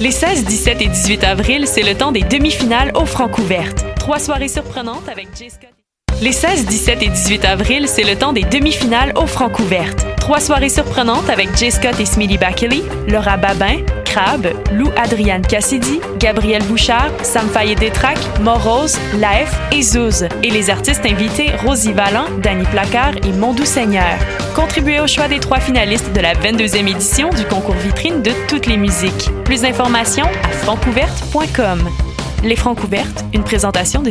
Les 16, 17 et 18 avril, c'est le temps des demi-finales aux Francouvertes. Trois soirées surprenantes avec Jay Scott. Les 16, 17 et 18 avril, c'est le temps des demi-finales aux Francouvertes. Trois soirées surprenantes avec Jay Scott et Smitty Bakley, Laura Babin, Crabbe, Lou Adriane Cassidy, Gabriel Bouchard, Sam Fayet Détrac, Morose, Laef et Zouz. Et les artistes invités Rosie Vallant, Danny Placard et Mondou Seigneur. Contribuez au choix des trois finalistes de la 22e édition du concours vitrine de toutes les musiques. Plus d'informations à francouverte.com. Les Francouvertes, une présentation de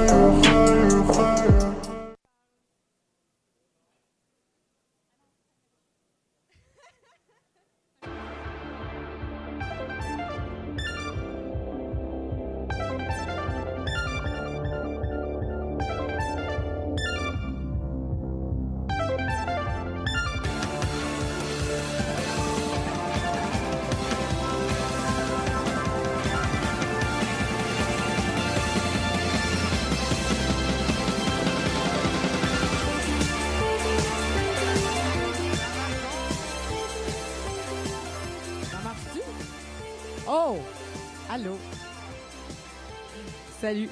Salut.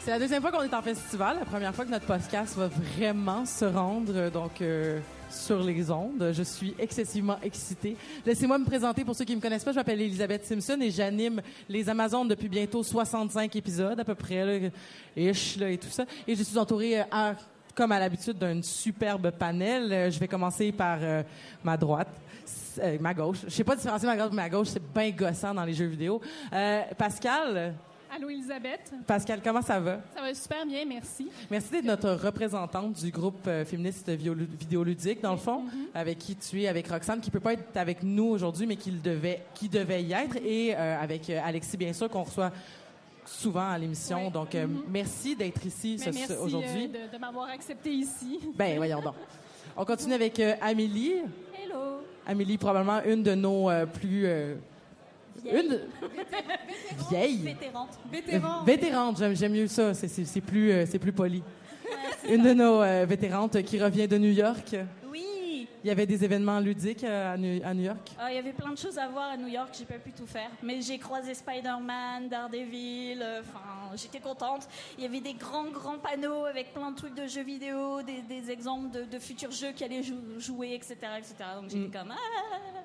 C'est la deuxième fois qu'on est en festival. La première fois que notre podcast va vraiment se rendre euh, donc euh, sur les ondes. Je suis excessivement excitée. Laissez-moi me présenter pour ceux qui me connaissent pas. Je m'appelle Elisabeth Simpson et j'anime les Amazones depuis bientôt 65 épisodes à peu près, là, et je suis entourée, euh, comme à l'habitude, d'un superbe panel. Euh, Je vais commencer par ma droite. Ma gauche. Je sais pas différencier ma droite ma gauche, c'est bien gossant dans les jeux vidéo. Pascal, Allô, Elisabeth. Pascal, comment ça va? Ça va super bien, merci. Merci d'être notre représentante du groupe euh, féministe vidéoludique, dans le fond, avec qui tu es, avec Roxane, qui peut pas être avec nous aujourd'hui, mais qui, devait, qui devait y être, et euh, avec euh, Alexis, bien sûr, qu'on reçoit souvent à l'émission. Donc, Mhm. merci d'être ici merci aujourd'hui. euh, de, de m'avoir accepté ici. Ben, voyons donc. On continue avec Amélie. Hello. Amélie, probablement une de nos plus... une... Vieille. Vétérante. Euh, Vétéran. Vétérante, j'aime, j'aime mieux ça, c'est, plus, euh, c'est plus poli. Une de nos euh, vétérantes qui revient de New York. Oui, Il y avait des événements ludiques euh, à New, à New York. Ah, il y avait plein de choses à voir à New York, j'ai pas pu tout faire. Mais j'ai croisé Spider-Man, Daredevil, euh, enfin, j'étais contente. Il y avait des grands, grands panneaux avec plein de trucs de jeux vidéo, des, des exemples de, de futurs jeux qui allaient jou- jouer, etc., etc. Donc j'étais Mm. comme, ah!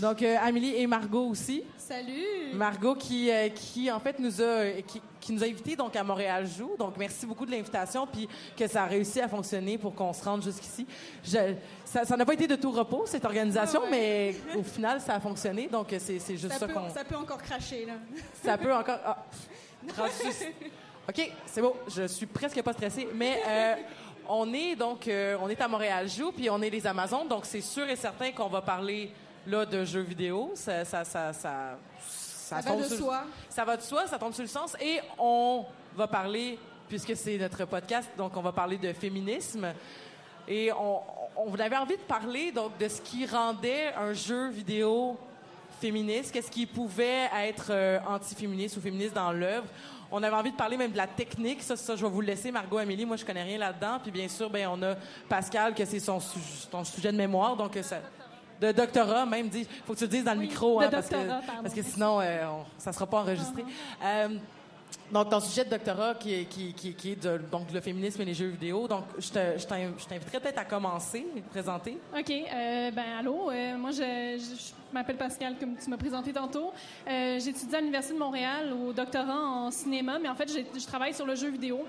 Donc, euh, Amélie et Margot aussi. Salut. Margot qui, euh, qui en fait, nous a, euh, qui, qui nous a invités donc, à Montréal Joue. Donc, merci beaucoup de l'invitation, puis que ça a réussi à fonctionner pour qu'on se rende jusqu'ici. Je- ça ça n'a pas été de tout repos, cette organisation, Ah ouais. mais au final, ça a fonctionné. Donc, c'est c'est juste ça, Ça peut, qu'on... ça peut encore cracher, là. Ça peut encore. ah, OK, c'est beau. Je suis presque pas stressée. Mais euh, on est donc euh, on est à Montréal Joue, puis on est les Amazones, donc c'est sûr et certain qu'on va parler là de jeux vidéo. Ça, ça, ça, ça, Ça va de sur- soi. Ça va de soi, ça tombe sur le sens. Et on va parler, puisque c'est notre podcast, donc on va parler de féminisme. Et on, on avait envie de parler donc de ce qui rendait un jeu vidéo féministe, qu'est-ce qui pouvait être euh, anti-féministe ou féministe dans l'œuvre. On avait envie de parler même de la technique. Ça, ça, je vais vous le laisser, Margot, Amélie. Moi, je connais rien là-dedans. Puis bien sûr, ben, on a Pascal, que c'est son, su- son sujet de mémoire. Donc, ça, de doctorat, même. Dit, faut que tu le dises dans le Oui, micro. hein, parce, que, doctorat, pardon. parce que sinon, euh, on- ça ne sera pas enregistré. Euh, donc, ton sujet de doctorat qui est, qui, qui- qui est de, donc, le féminisme et les jeux vidéo. Donc, je te- je t'in- je t'inviterais peut-être à commencer et te présenter. OK. euh, ben, allô. euh, moi, je, je- je m'appelle Pascal, comme tu m'as présenté tantôt. Euh, J'étudie à l'Université de Montréal au doctorat en cinéma, mais en fait, je travaille sur le jeu vidéo.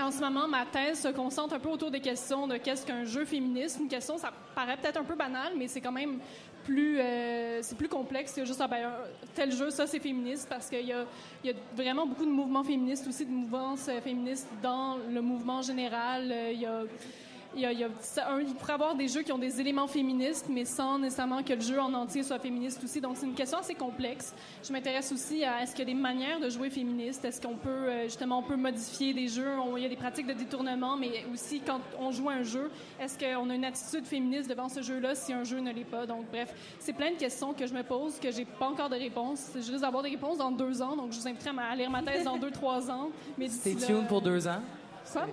En ce moment, ma thèse se concentre un peu autour des questions de qu'est-ce qu'un jeu féministe. Une question, ça paraît peut-être un peu banal, mais c'est quand même plus, euh, c'est plus complexe que juste ah, ben, tel jeu, ça c'est féministe, parce qu'il y a, y a, vraiment beaucoup de mouvements féministes aussi, de mouvances euh, féministes dans le mouvement général. Euh, il y a il, y a, il, pourrait y avoir des jeux qui ont des éléments féministes, mais sans nécessairement que le jeu en entier soit féministe aussi. Donc, c'est une question assez complexe. Je m'intéresse aussi à est-ce qu'il y a des manières de jouer féministe? Est-ce qu'on peut, euh, justement, on peut modifier des jeux? il y a des pratiques de détournement, mais aussi quand on joue un jeu, est-ce qu'on a une attitude féministe devant ce jeu-là si un jeu ne l'est pas? Donc, bref, c'est plein de questions que je me pose, que j'ai pas encore de réponses. Je risque d'avoir des réponses dans deux ans, donc je vous inviterai à lire ma thèse dans deux, trois ans. Mais Stay tuned pour deux ans.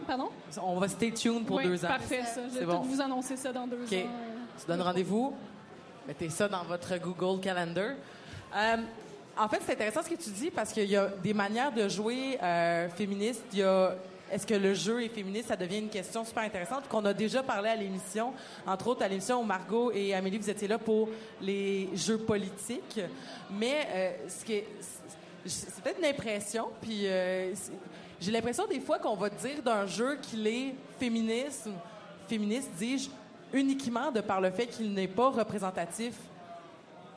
Pardon? On va stay tuned pour deux ans. Parfait, ça. Je vais bon. vous annoncer ça dans deux ans. Tu donnes rendez-vous. Mettez ça dans votre Google Calendar. Euh, en fait, c'est intéressant ce que tu dis parce qu'il y a des manières de jouer euh, féministes. Il y a est-ce que le jeu est féministe? Ça devient une question super intéressante qu'on a déjà parlé à l'émission, entre autres à l'émission où Margot et Amélie, vous étiez là pour les jeux politiques. Mais euh, ce qui c'est peut-être une impression, puis euh, j'ai l'impression des fois qu'on va dire d'un jeu qu'il est féministe, féministe, dis-je, uniquement de par le fait qu'il n'est pas représentatif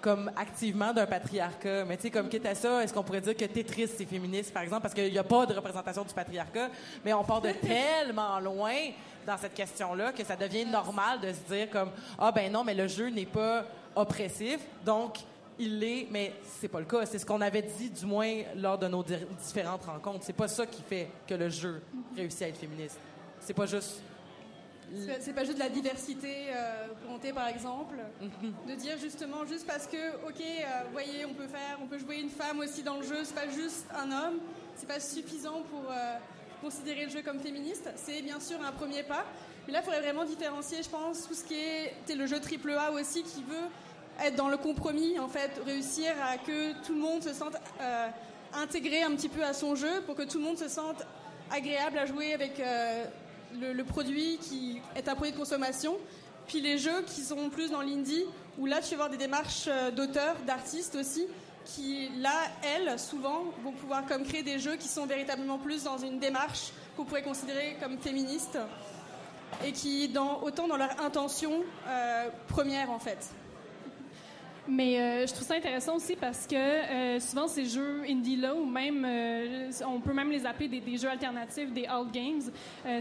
comme activement d'un patriarcat. Mais tu sais, comme quitte à ça, est-ce qu'on pourrait dire que Tetris, c'est féministe, par exemple, parce qu'il n'y a pas de représentation du patriarcat, mais on part de tellement loin dans cette question-là que ça devient normal de se dire comme, ah ben non, mais le jeu n'est pas oppressif, donc il l'est, mais c'est pas le cas. C'est ce qu'on avait dit, du moins, lors de nos différentes rencontres. C'est pas ça qui fait que le jeu réussit à être féministe. C'est pas juste. C'est pas juste de la diversité euh, par exemple. Mm-hmm. De dire justement, juste parce que, ok, euh, vous voyez, on peut faire, on peut jouer une femme aussi dans le jeu, c'est pas juste un homme, c'est pas suffisant pour euh, considérer le jeu comme féministe. C'est bien sûr un premier pas. Mais là, il faudrait vraiment différencier, je pense, tout ce qui est, le jeu AAA aussi qui veut être dans le compromis, en fait, réussir à que tout le monde se sente euh, intégré un petit peu à son jeu pour que tout le monde se sente agréable à jouer avec euh, le, produit qui est un produit de consommation. Puis les jeux qui sont plus dans l'indie, où là tu vas avoir des démarches euh, d'auteurs, d'artistes aussi, qui là, elles, souvent, vont pouvoir comme créer des jeux qui sont véritablement plus dans une démarche qu'on pourrait considérer comme féministe et qui, dans, autant dans leur intention première en fait. Mais euh, je trouve ça intéressant aussi parce que euh, souvent ces jeux indie-là, ou même, euh, on peut même les appeler des, jeux alternatifs, des alt games,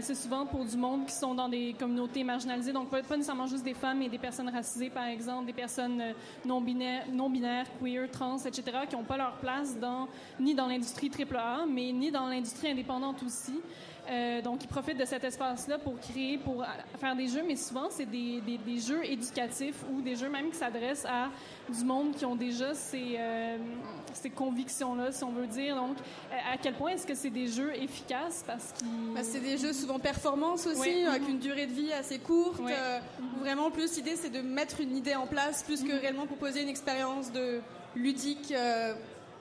c'est souvent pour du monde qui sont dans des communautés marginalisées, donc pas, nécessairement juste des femmes, mais des personnes racisées, par exemple, des personnes non-binaires, non-binaires, queer, trans, etc., qui n'ont pas leur place dans, ni dans l'industrie AAA, mais ni dans l'industrie indépendante aussi. Euh, donc, ils profitent de cet espace-là pour créer, pour faire des jeux, mais souvent, c'est des, des, jeux éducatifs ou des jeux même qui s'adressent à du monde qui ont déjà ces, euh, ces convictions-là, si on veut dire. Donc, à quel point est-ce que c'est des jeux efficaces? Parce qu'ils... Bah, c'est des jeux souvent performance aussi, avec une durée de vie assez courte. Euh, vraiment, plus l'idée, c'est de mettre une idée en place, plus que mm-hmm. réellement proposer une expérience de ludique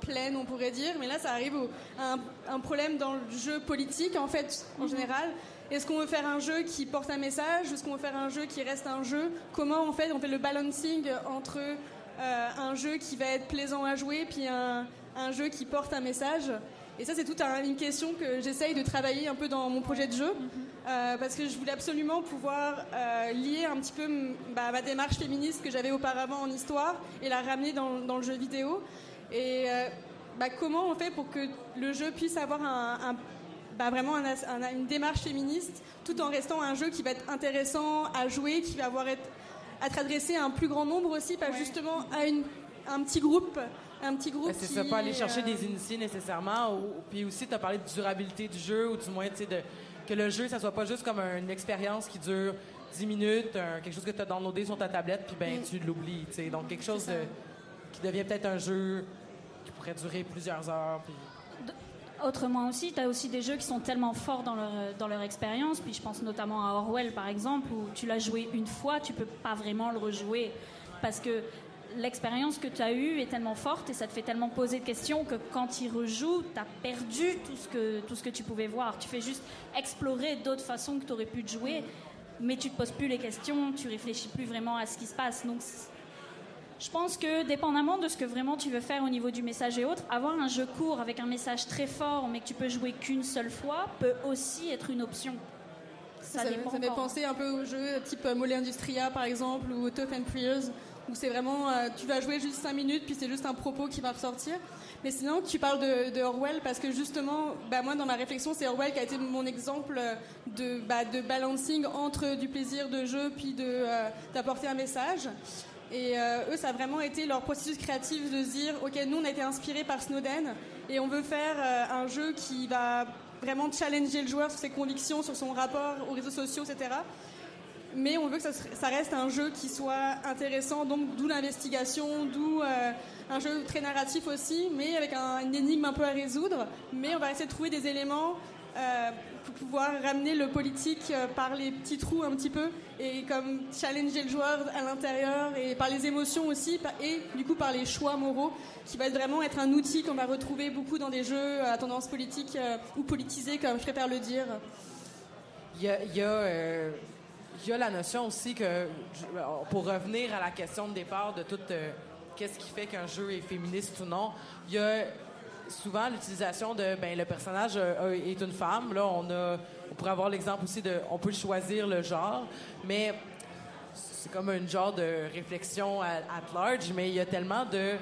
pleine, on pourrait dire. Mais là, ça arrive à un, problème dans le jeu politique, en fait, en mhm. général. Est-ce qu'on veut faire un jeu qui porte un message Est-ce qu'on veut faire un jeu qui reste un jeu? Comment, en fait, on fait le balancing entre euh, un jeu qui va être plaisant à jouer puis un, jeu qui porte un message? Et ça, c'est toute une question que j'essaye de travailler un peu dans mon projet de jeu, mhm. euh, parce que je voulais absolument pouvoir euh, lier un petit peu bah, ma démarche féministe que j'avais auparavant en histoire et la ramener dans, dans le jeu vidéo. Et euh, bah, comment on fait pour que le jeu puisse avoir un, bah, vraiment une démarche féministe tout en restant un jeu qui va être intéressant à jouer, qui va avoir être, être adressé à un plus grand nombre aussi, pas justement à une, un petit groupe un petit groupe. c'est ça, pas aller chercher des euh, initiés nécessairement. Ou, puis aussi, tu as parlé de durabilité du jeu, ou du moins, tu sais, de, que le jeu, ça soit pas juste comme une expérience qui dure 10 minutes, quelque chose que tu as downloadé sur ta tablette, puis ben, mm. tu l'oublies. Donc, quelque chose qui devient peut-être un jeu qui pourrait durer plusieurs heures. Autrement aussi, tu as aussi des jeux qui sont tellement forts dans leur, dans leur expérience, puis je pense notamment à Orwell par exemple, où tu l'as joué une fois, tu peux pas vraiment le rejouer, parce que l'expérience que tu as eue est tellement forte et ça te fait tellement poser de questions que quand tu rejoues, tu as perdu tout ce, que, tout ce que tu pouvais voir. Tu fais juste explorer d'autres façons que tu aurais pu te jouer, mais tu te poses plus les questions, tu réfléchis plus vraiment à ce qui se passe. Je pense que, dépendamment de ce que vraiment tu veux faire au niveau du message et autres, avoir un jeu court avec un message très fort, mais que tu peux jouer qu'une seule fois, peut aussi être une option. Ça, ça, m'est pensé un peu aux jeux type Mollet Industria, par exemple, ou Tough and Prayers, où c'est vraiment, euh, tu vas jouer juste 5 minutes, puis c'est juste un propos qui va ressortir. Mais sinon, tu parles de, Orwell parce que justement, bah, moi, dans ma réflexion, c'est Orwell qui a été mon exemple de, bah, de balancing entre du plaisir de jeu puis euh, d'apporter un message. Et euh, eux, ça a vraiment été leur processus créatif de se dire, OK, nous, on a été inspirés par Snowden et on veut faire euh, un jeu qui va vraiment challenger le joueur sur ses convictions, sur son rapport aux réseaux sociaux, etc. Mais on veut que ça, reste un jeu qui soit intéressant, donc d'où l'investigation, d'où euh, un jeu très narratif aussi, mais avec un, une énigme un peu à résoudre. Mais on va essayer de trouver des éléments pour pouvoir ramener le politique euh, par les petits trous un petit peu et comme challenger le joueur à l'intérieur et par les émotions aussi et du coup par les choix moraux qui va vraiment être un outil qu'on va retrouver beaucoup dans des jeux à tendance politique euh, ou politisés comme je préfère le dire. Il y a, euh, la notion aussi que, pour revenir à la question de départ de tout qu'est-ce qui fait qu'un jeu est féministe ou non, il y a souvent l'utilisation de ben le personnage euh, est une femme. Là, on a, on pourrait avoir l'exemple aussi de, on peut choisir le genre, mais c'est comme un genre de réflexion at, large. Mais il y a tellement de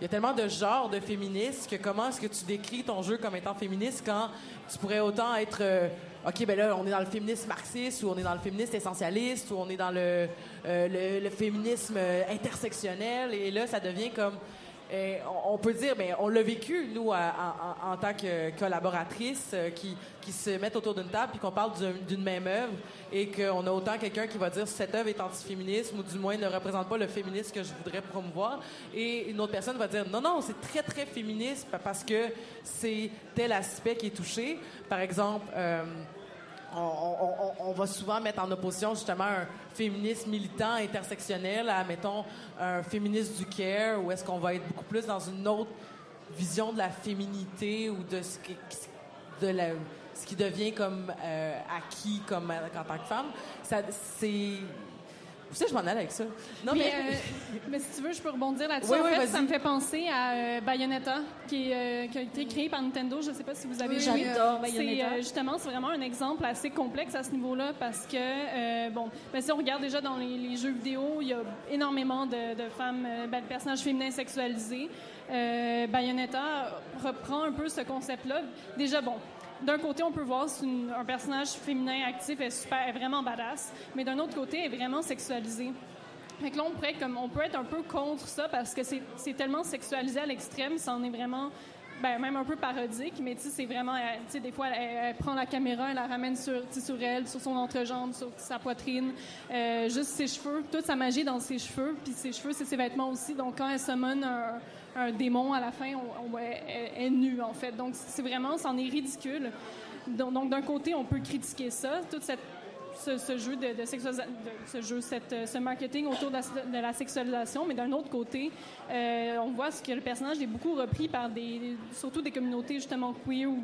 il y a tellement de genres de féministes que comment est-ce que tu décris ton jeu comme étant féministe quand tu pourrais autant être euh, OK, ben là, on est dans le féminisme marxiste ou on est dans le féminisme essentialiste ou on est dans le, euh, le féminisme intersectionnel et là, ça devient comme on peut dire, mais on l'a vécu, nous, en, tant que collaboratrices, euh, qui, se mettent autour d'une table puis qu'on parle d'une même œuvre et qu'on a autant quelqu'un qui va dire cette œuvre est antiféminisme ou du moins ne représente pas le féminisme que je voudrais promouvoir et une autre personne va dire non, non, c'est très, très féministe parce que c'est tel aspect qui est touché. Par exemple, euh, on, va souvent mettre en opposition justement un féminisme militant intersectionnel à, mettons, un féministe du care, où est-ce qu'on va être beaucoup plus dans une autre vision de la féminité ou de ce qui, devient comme euh, acquis comme en tant que femme. C'est où c'est je m'en allais avec ça? Non, mais... Euh, mais si tu veux, je peux rebondir là-dessus. en fait, ça me fait penser à euh, Bayonetta, qui, euh, qui, a été créé par Nintendo. Je ne sais pas si vous avez vu. J'adore Bayonetta. justement, c'est vraiment un exemple assez complexe à ce niveau-là parce que, bon, ben, si on regarde déjà dans les, jeux vidéo, il y a énormément de, de femmes, ben, de personnages féminins sexualisés. Bayonetta reprend un peu ce concept-là. Déjà, bon, d'un côté, on peut voir un personnage féminin actif est super, est vraiment badass, mais d'un autre côté, est vraiment sexualisé. Fait que là, on, pourrait, comme, on peut être un peu contre ça parce que c'est tellement sexualisé à l'extrême, ça en est vraiment ben, même un peu parodique, mais c'est vraiment, tu sais, des fois, elle, prend la caméra, elle la ramène sur, sur elle, sur son entrejambe, sur sa poitrine, euh, juste ses cheveux, toute sa magie dans ses cheveux, puis ses cheveux, c'est ses vêtements aussi. Donc, quand elle summon un, démon à la fin, on, est, est nue, en fait. Donc, c'est vraiment, c'en est ridicule. Donc, d'un côté, on peut critiquer ça, toute cette ce, jeu de, de, ce jeu, cette, ce marketing autour de la, sexualisation, mais d'un autre côté, euh, on voit que le personnage est beaucoup repris par des, surtout des communautés justement queer ou,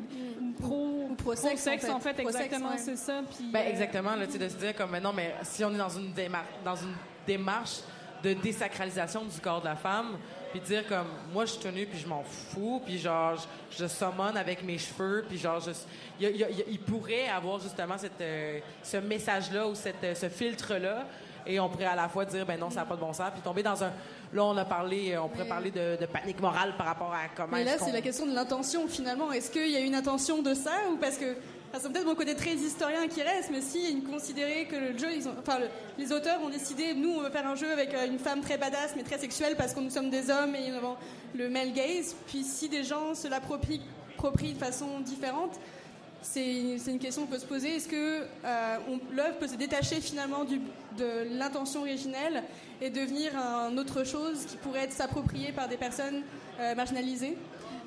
pro, pro, sexe, en fait, exactement, c'est ça. Puis, ben, euh, exactement, là, de se dire comme, non, mais si on est dans une démarche, dans une démarche de désacralisation du corps de la femme, puis dire comme moi je suis tenue puis je m'en fous puis genre je, je avec mes cheveux puis genre je, il, pourrait avoir justement cette, euh, ce message là ou cette, euh, ce filtre là et on pourrait à la fois dire ben non ça n'a pas de bon sens puis tomber dans un là on a parlé on pourrait parler de, panique morale par rapport à comment mais là c'est la question de l'intention finalement. Est-ce qu'il y a une intention de ça ou parce que c'est peut-être mon côté très historien qui reste, mais si ils considéraient que le jeu, enfin, les auteurs ont décidé, nous, on veut faire un jeu avec euh, une femme très badass, mais très sexuelle, parce que nous sommes des hommes et avons le male gaze. Puis si des gens se l'approprient de façon différente, c'est une question qu'on peut se poser. Est-ce que euh, l'œuvre peut se détacher finalement de l'intention originelle et devenir un autre chose qui pourrait être s'appropriée par des personnes euh, marginalisées?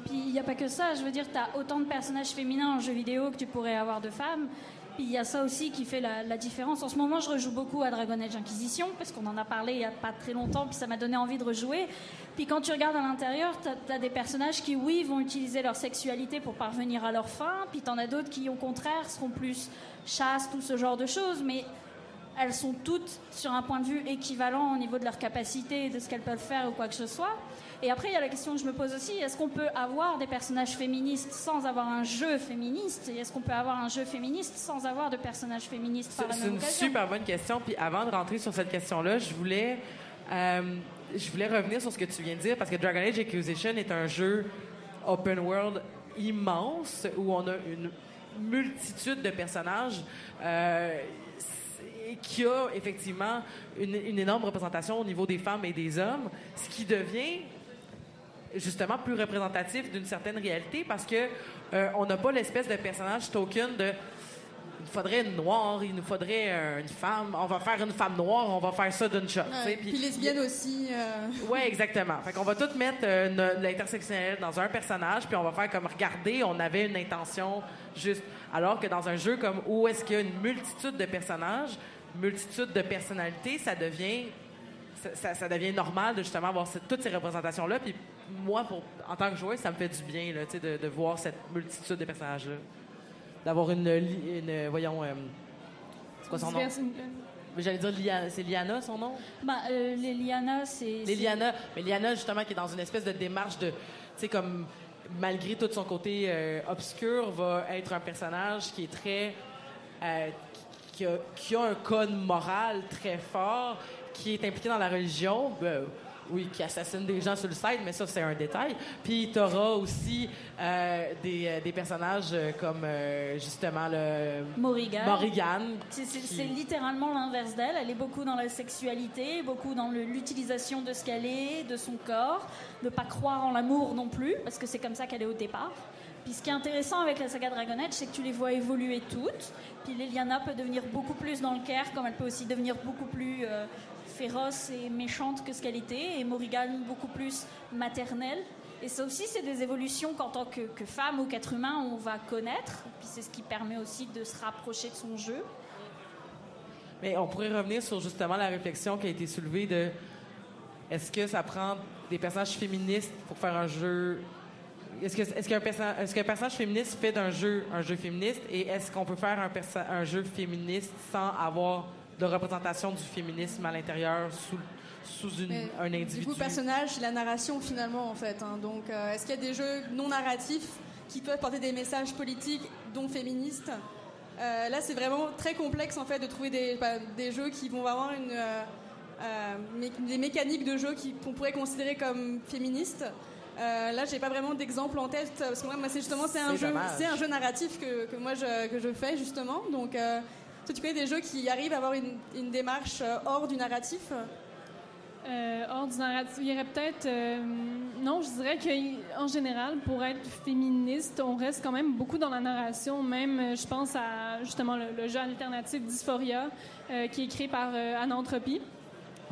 Puis il n'y a pas que ça, je veux dire, tu as autant de personnages féminins en jeu vidéo que tu pourrais avoir de femmes. Puis il y a ça aussi qui fait la, différence. En ce moment, je rejoue beaucoup à Dragon Age Inquisition, parce qu'on en a parlé il n'y a pas très longtemps, puis ça m'a donné envie de rejouer. Puis quand tu regardes à l'intérieur, tu as, des personnages qui, oui, vont utiliser leur sexualité pour parvenir à leur fin, puis tu en as d'autres qui, au contraire, seront plus chastes, tout ce genre de choses. Mais elles sont toutes sur un point de vue équivalent au niveau de leur capacité, de ce qu'elles peuvent faire ou quoi que ce soit. Et après, il y a la question que je me pose aussi, est-ce qu'on peut avoir des personnages féministes sans avoir un jeu féministe? Et est-ce qu'on peut avoir un jeu féministe sans avoir de personnages féministes par la C'est une super bonne question. Puis avant de rentrer sur cette question-là, je voulais, euh, je voulais revenir sur ce que tu viens de dire parce que Dragon Age Inquisition est un jeu open world immense où on a une multitude de personnages. Euh, qui a effectivement une, une, énorme représentation au niveau des femmes et des hommes, ce qui devient justement plus représentatif d'une certaine réalité parce que euh, on n'a pas l'espèce de personnage token de il nous faudrait une noire, il nous faudrait euh, une femme, on va faire une femme noire, on va faire ça d'une shot. Ouais, puis, lesbienne aussi. Euh... Oui, exactement. Fait qu'on va tout mettre euh, l'intersectionnel dans un personnage, puis on va faire comme regarder, on avait une intention juste. Alors que dans un jeu comme où est-ce qu'il y a une multitude de personnages, multitude de personnalités, ça devient ça, ça, devient normal de justement avoir toutes ces représentations-là. Puis moi, pour, en tant que joueur, ça me fait du bien là, de, de voir cette multitude de personnages-là. D'avoir une, une, Voyons. Euh, c'est quoi son nom? J'allais dire Liana, c'est Liana son nom? Ben, euh, Liana, c'est. Liana. Mais Liana, justement, qui est dans une espèce de démarche de. Tu sais, comme. Malgré tout son côté euh, obscur, va être un personnage qui est très. Euh, qui, a, qui, a, un code moral très fort, qui est impliqué dans la religion. Ben, oui, qui assassine des gens sur le site, mais ça, c'est un détail. Puis tu auras aussi euh, des, euh, des, personnages euh, comme euh, justement le. Morrigan. Morrigan. C'est qui... littéralement l'inverse d'elle. Elle est beaucoup dans la sexualité, beaucoup dans l'utilisation de ce qu'elle est, de son corps, ne pas croire en l'amour non plus, parce que c'est comme ça qu'elle est au départ. Puis ce qui est intéressant avec la saga Dragon Age, c'est que tu les vois évoluer toutes. Puis Liliana peut devenir beaucoup plus dans le care, comme elle peut aussi devenir beaucoup plus euh, féroce et méchante que ce qu'elle était, et Morrigan beaucoup plus maternelle. Et ça aussi, c'est des évolutions qu'en tant que femme ou qu'être humain, on va connaître. Puis c'est ce qui permet aussi de se rapprocher de son jeu. Mais on pourrait revenir sur justement la réflexion qui a été soulevée de est-ce que ça prend des personnages féministes pour faire un jeu est-ce, qu'un qu'un personnage féministe fait d'un jeu un jeu féministe? Et est-ce qu'on peut faire un, jeu féministe sans avoir de représentation du féminisme à l'intérieur sous, sous une, Mais, un individu? Du coup, personnage, c'est la narration finalement en fait. Hein. Donc, euh, est-ce qu'il y a des jeux non narratifs qui peuvent porter des messages politiques, dont féministes? Euh, Là, c'est vraiment très complexe en fait de trouver des, bah, des jeux qui vont avoir une, euh, mé- des mécaniques de jeu qu'on pourrait considérer comme féministes. Euh, là, j'ai pas vraiment d'exemple en tête parce que moi, c'est justement c'est un jeu, c'est un jeu narratif que, que moi je, que je fais justement. Donc, euh, toi, tu connais des jeux qui arrivent à avoir une, une démarche euh, hors du narratif? Euh, hors du narratif, il y aurait peut-être. euh, non, je dirais qu'en général, pour être féministe, on reste quand même beaucoup dans la narration. Même, je pense à justement le, le jeu alternatif Dysphoria, euh, qui est créé par euh, Ananthropy,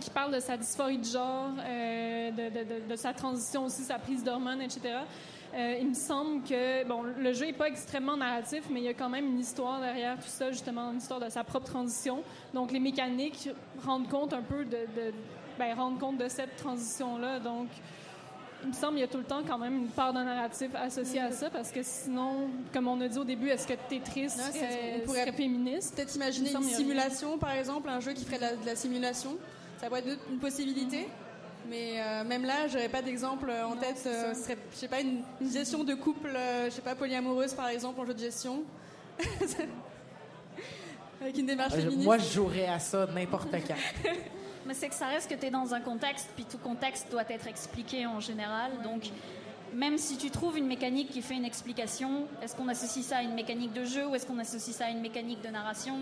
qui parle de sa dysphorie de genre, euh, de, de, de, de sa transition aussi, sa prise d'hormones, etc. Euh, il me semble que bon, le jeu est pas extrêmement narratif, mais il y a quand même une histoire derrière tout ça, justement, une histoire de sa propre transition. Donc les mécaniques rendent compte un peu de, ben, rendre compte de cette transition-là. Donc, il me semble qu'il y a tout le temps quand même une part de narratif associée à ça, parce que sinon, comme on a dit au début, est-ce que Tetris Non, c'est- euh, on pourrait serait féministe? Peut-être imaginer une simulation, par exemple, un jeu qui ferait de la, de la simulation. Ça pourrait être une possibilité. Mais euh, même là, j'aurais pas d'exemple en Non, tête. euh, ce serait, je sais pas, une, une gestion de couple, euh, je sais pas, polyamoureuse, par exemple, en jeu de gestion. Avec une démarche Euh, je- féministe. moi, je jouerais à ça n'importe quand. Mais c'est que ça reste que tu es dans un contexte, puis tout contexte doit être expliqué en général. Donc, même si tu trouves une mécanique qui fait une explication, est-ce qu'on associe ça à une mécanique de jeu ou est-ce qu'on associe ça à une mécanique de narration?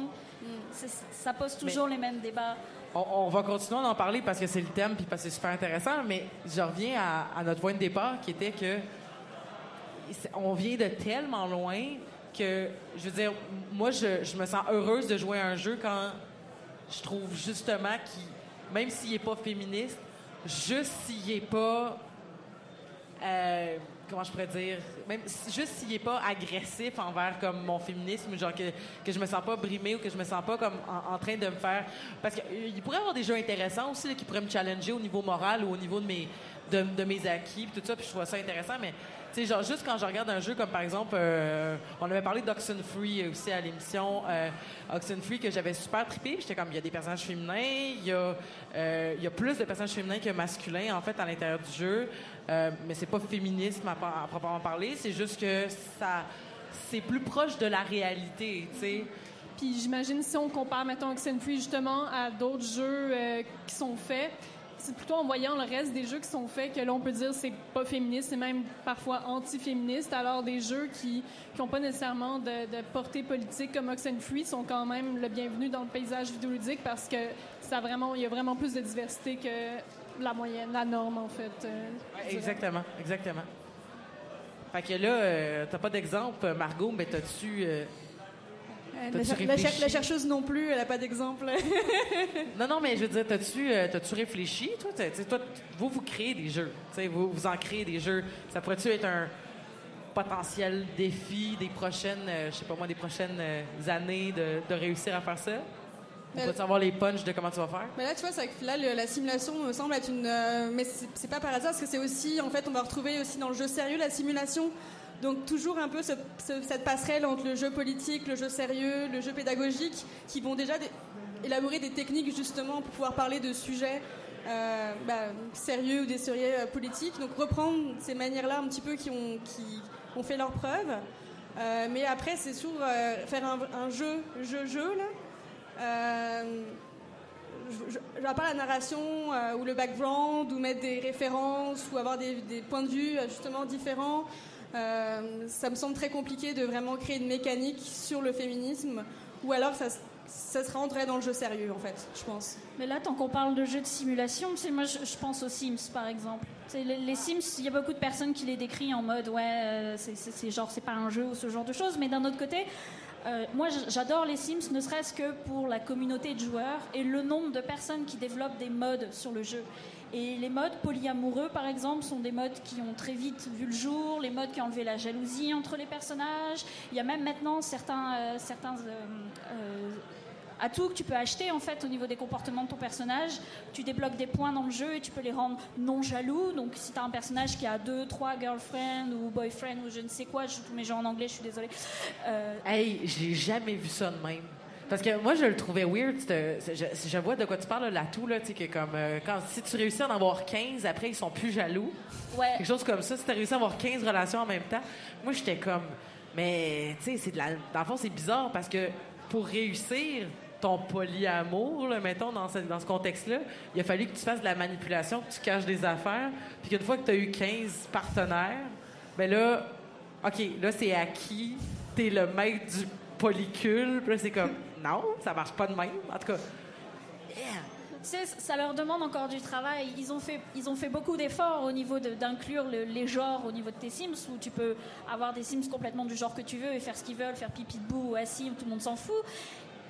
C'est- Ça pose toujours les mêmes débats. On, va continuer d'en parler parce que c'est le thème puis parce que c'est super intéressant, mais je reviens à, notre point de départ qui était que on vient de tellement loin que, je veux dire, moi, je, me sens heureuse de jouer à un jeu quand je trouve justement qu'il, même s'il n'est pas féministe, juste s'il n'est pas. euh, comment je pourrais dire même juste s'il est pas agressif envers comme mon féminisme genre que, que je me sens pas brimée ou que je me sens pas comme en, train de me faire parce qu'il pourrait y avoir des jeux intéressants aussi qui pourraient me challenger au niveau moral ou au niveau de mes de, mes acquis tout ça puis je trouve ça intéressant mais Tu sais, genre, juste quand je regarde un jeu comme par exemple, euh, on avait parlé d'Oxenfree aussi à l'émission euh, Oxenfree que j'avais super trippé. J'étais comme, il y a des personnages féminins, il y, a, euh, y a plus de personnages féminins que masculins en fait à l'intérieur du jeu. Euh, mais c'est pas féminisme à, proprement parler, c'est juste que ça, c'est plus proche de la réalité, tu sais. Puis j'imagine si on compare, mettons, Oxenfree justement à d'autres jeux euh, qui sont faits, c'est plutôt en voyant le reste des jeux qui sont faits que là, on peut dire c'est pas féministe, c'est même parfois anti-féministe. Alors, des jeux qui n'ont pas nécessairement de, de, portée politique comme Oxenfree sont quand même le bienvenu dans le paysage vidéoludique parce que ça vraiment, il y a vraiment plus de diversité que la moyenne, la norme, en fait. Euh, ouais, exactement, exactement. Fait que là, euh, t'as pas d'exemple, Margot, mais t'as-tu... Euh, la, la, la, chercheuse non plus, elle n'a pas d'exemple. non, non, mais je veux dire, t'as-tu as réfléchi? Toi, toi, vous, vous créez des jeux. Vous, vous en créez des jeux. Ça pourrait-tu être un potentiel défi des prochaines, je sais pas moi, des prochaines années de, de, réussir à faire ça? On peut savoir les punchs de comment tu vas faire? Mais là, tu vois, que là, le, la simulation me semble être une. Euh, mais c'est pas par hasard, parce que c'est aussi, en fait, on va retrouver aussi dans le jeu sérieux la simulation. Donc toujours un peu ce, ce, cette passerelle entre le jeu politique, le jeu sérieux, le jeu pédagogique, qui vont déjà élaborer des techniques justement pour pouvoir parler de sujets euh, bah, sérieux ou des sérieux euh, politiques. Donc reprendre ces manières-là un petit peu qui ont, qui ont fait leurs preuves. Euh, mais après, c'est sûr, euh, faire un, un, jeu, jeu, jeu, là. Euh, je, je, pas la narration ou le background, ou mettre des références, ou avoir des, points de vue justement différents. Euh, ça me semble très compliqué de vraiment créer une mécanique sur le féminisme, ou alors ça, ça se rentrait dans le jeu sérieux, en fait, je pense. Mais là, tant qu'on parle de jeux de simulation, moi, je, pense aux Sims, par exemple. Les, les, Sims, il y a beaucoup de personnes qui les décrivent en mode, ouais, euh, c'est genre, c'est pas un jeu ou ce genre de choses, mais d'un autre côté, euh, moi, j'adore les Sims, ne serait-ce que pour la communauté de joueurs et le nombre de personnes qui développent des modes sur le jeu. Et les modes polyamoureux, par exemple, sont des modes qui ont très vite vu le jour, les modes qui ont enlevé la jalousie entre les personnages. Il y a même maintenant certains, euh, certains euh, atouts que tu peux acheter en fait au niveau des comportements de ton personnage. Tu débloques des points dans le jeu et tu peux les rendre non jaloux. Donc si tu as un personnage qui a deux, trois girlfriends ou boyfriend ou je ne sais quoi, je joue tous mes jeux en anglais, je suis désolée. Euh... Hey, j'ai jamais vu ça de même. Parce que moi, je le trouvais weird. Je, je, vois de quoi tu parles, l'atout, là, tu sais, que comme, euh, quand, si tu réussis à en avoir 15, après, ils sont plus jaloux. Ouais. Quelque chose comme ça. Si tu as réussi à avoir 15 relations en même temps, moi, j'étais comme, mais, tu sais, c'est de la, dans le fond, c'est bizarre parce que pour réussir ton polyamour, là, mettons, dans ce, dans ce contexte-là, il a fallu que tu fasses de la manipulation, que tu caches des affaires, puis qu'une fois que tu as eu 15 partenaires, ben là, OK, là, c'est acquis, t'es le maître du polycule, puis c'est comme, non, ça marche pas de même. En tout cas, yeah. ça leur demande encore du travail. Ils ont fait, ils ont fait beaucoup d'efforts au niveau d'inclure le, les genres au niveau de tes Sims, où tu peux avoir des Sims complètement du genre que tu veux et faire ce qu'ils veulent, faire pipi debout ou assis, tout le monde s'en fout.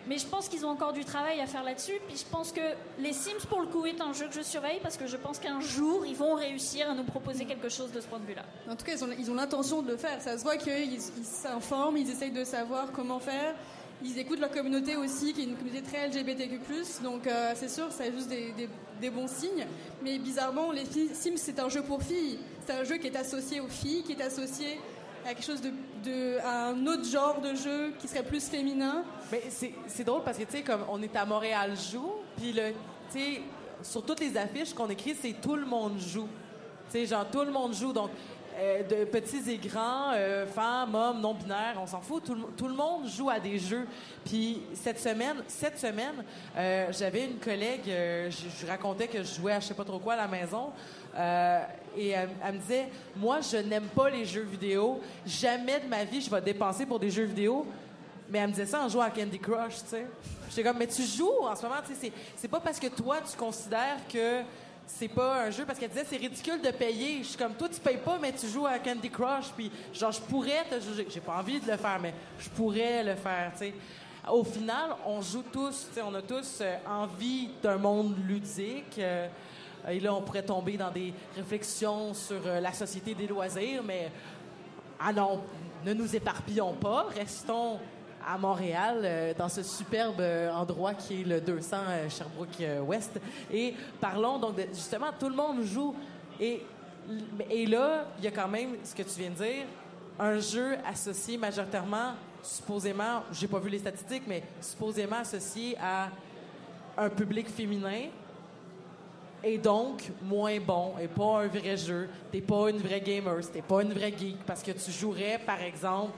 Mais je pense qu'ils ont encore du travail à faire là-dessus. Puis je pense que les Sims, pour le coup, est un jeu que je surveille parce que je pense qu'un jour, ils vont réussir à nous proposer quelque chose de ce point de vue-là. En tout cas, ils ont, l'intention de le faire. Ça se voit qu'ils s'informent, ils essayent de savoir comment faire. Ils écoutent leur communauté aussi, qui est une communauté très LGBTQ+. Donc euh, c'est sûr, ça a juste des, bons signes. Mais bizarrement, les Sims, c'est un jeu pour filles. C'est un jeu qui est associé aux filles, qui est associé à quelque chose de, un autre genre de jeu qui serait plus féminin. Mais c'est drôle parce que tu sais comme on est à Montréal joue, puis le tu sais sur toutes les affiches qu'on écrit c'est tout le monde joue. Tu sais genre tout le monde joue donc euh, de petits et grands, euh, femmes, hommes, non binaires, on s'en fout. Tout le, tout le, monde joue à des jeux. Puis cette semaine, cette semaine, euh, j'avais une collègue, je, je, racontais que je jouais à je sais pas trop quoi à la maison. Et elle, me disait, moi, je n'aime pas les jeux vidéo. Jamais de ma vie, je vais dépenser pour des jeux vidéo. Mais elle me disait ça en jouant à Candy Crush, tu sais. J'étais comme, mais tu joues en ce moment, tu sais. C'est pas parce que toi, tu considères que c'est pas un jeu parce qu'elle disait c'est ridicule de payer. Je suis comme toi tu payes pas mais tu joues à Candy Crush puis genre je pourrais te juger. J'ai pas envie de le faire mais je pourrais le faire, tu sais. Au final, on joue tous, on a tous euh, envie d'un monde ludique. Euh, et là, on pourrait tomber dans des réflexions sur euh, la société des loisirs, mais ah non, ne nous éparpillons pas, restons à Montréal, euh, dans ce superbe euh, endroit qui est le 200 euh, Sherbrooke Ouest. Et parlons donc de, justement, tout le monde joue. Et Et là, il y a quand même ce que tu viens de dire, un jeu associé majoritairement, supposément, j'ai pas vu les statistiques, mais supposément associé à un public féminin et donc moins bon et pas un vrai jeu. T'es pas une vraie gamer, t'es pas une vraie geek parce que tu jouerais, par exemple,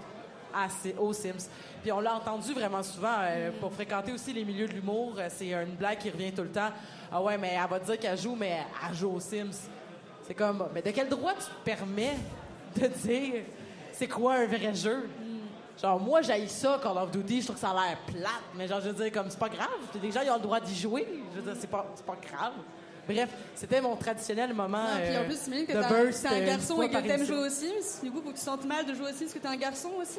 à, aux Sims. Puis on l'a entendu vraiment souvent euh, pour fréquenter aussi les milieux de l'humour. euh, c'est une blague qui revient tout le temps. Ah ouais, mais elle va te dire qu'elle joue, mais elle joue aux Sims. C'est comme, mais de quel droit tu te permets de dire c'est quoi un vrai jeu? Genre, moi, j'haïs ça, Call of Duty, je trouve que ça a l'air plate, mais genre, je veux dire, comme, c'est pas grave. Les gens, ils ont le droit d'y jouer. Je veux dire, c'est pas, c'est pas grave. Bref, c'était mon traditionnel moment Non, puis en euh, plus, t'imagines que de t'es un, un euh, garçon et que t'aimes jouer aux Sims. Du coup, faut que tu te sentes mal de jouer aux Sims parce que t'es un garçon aussi.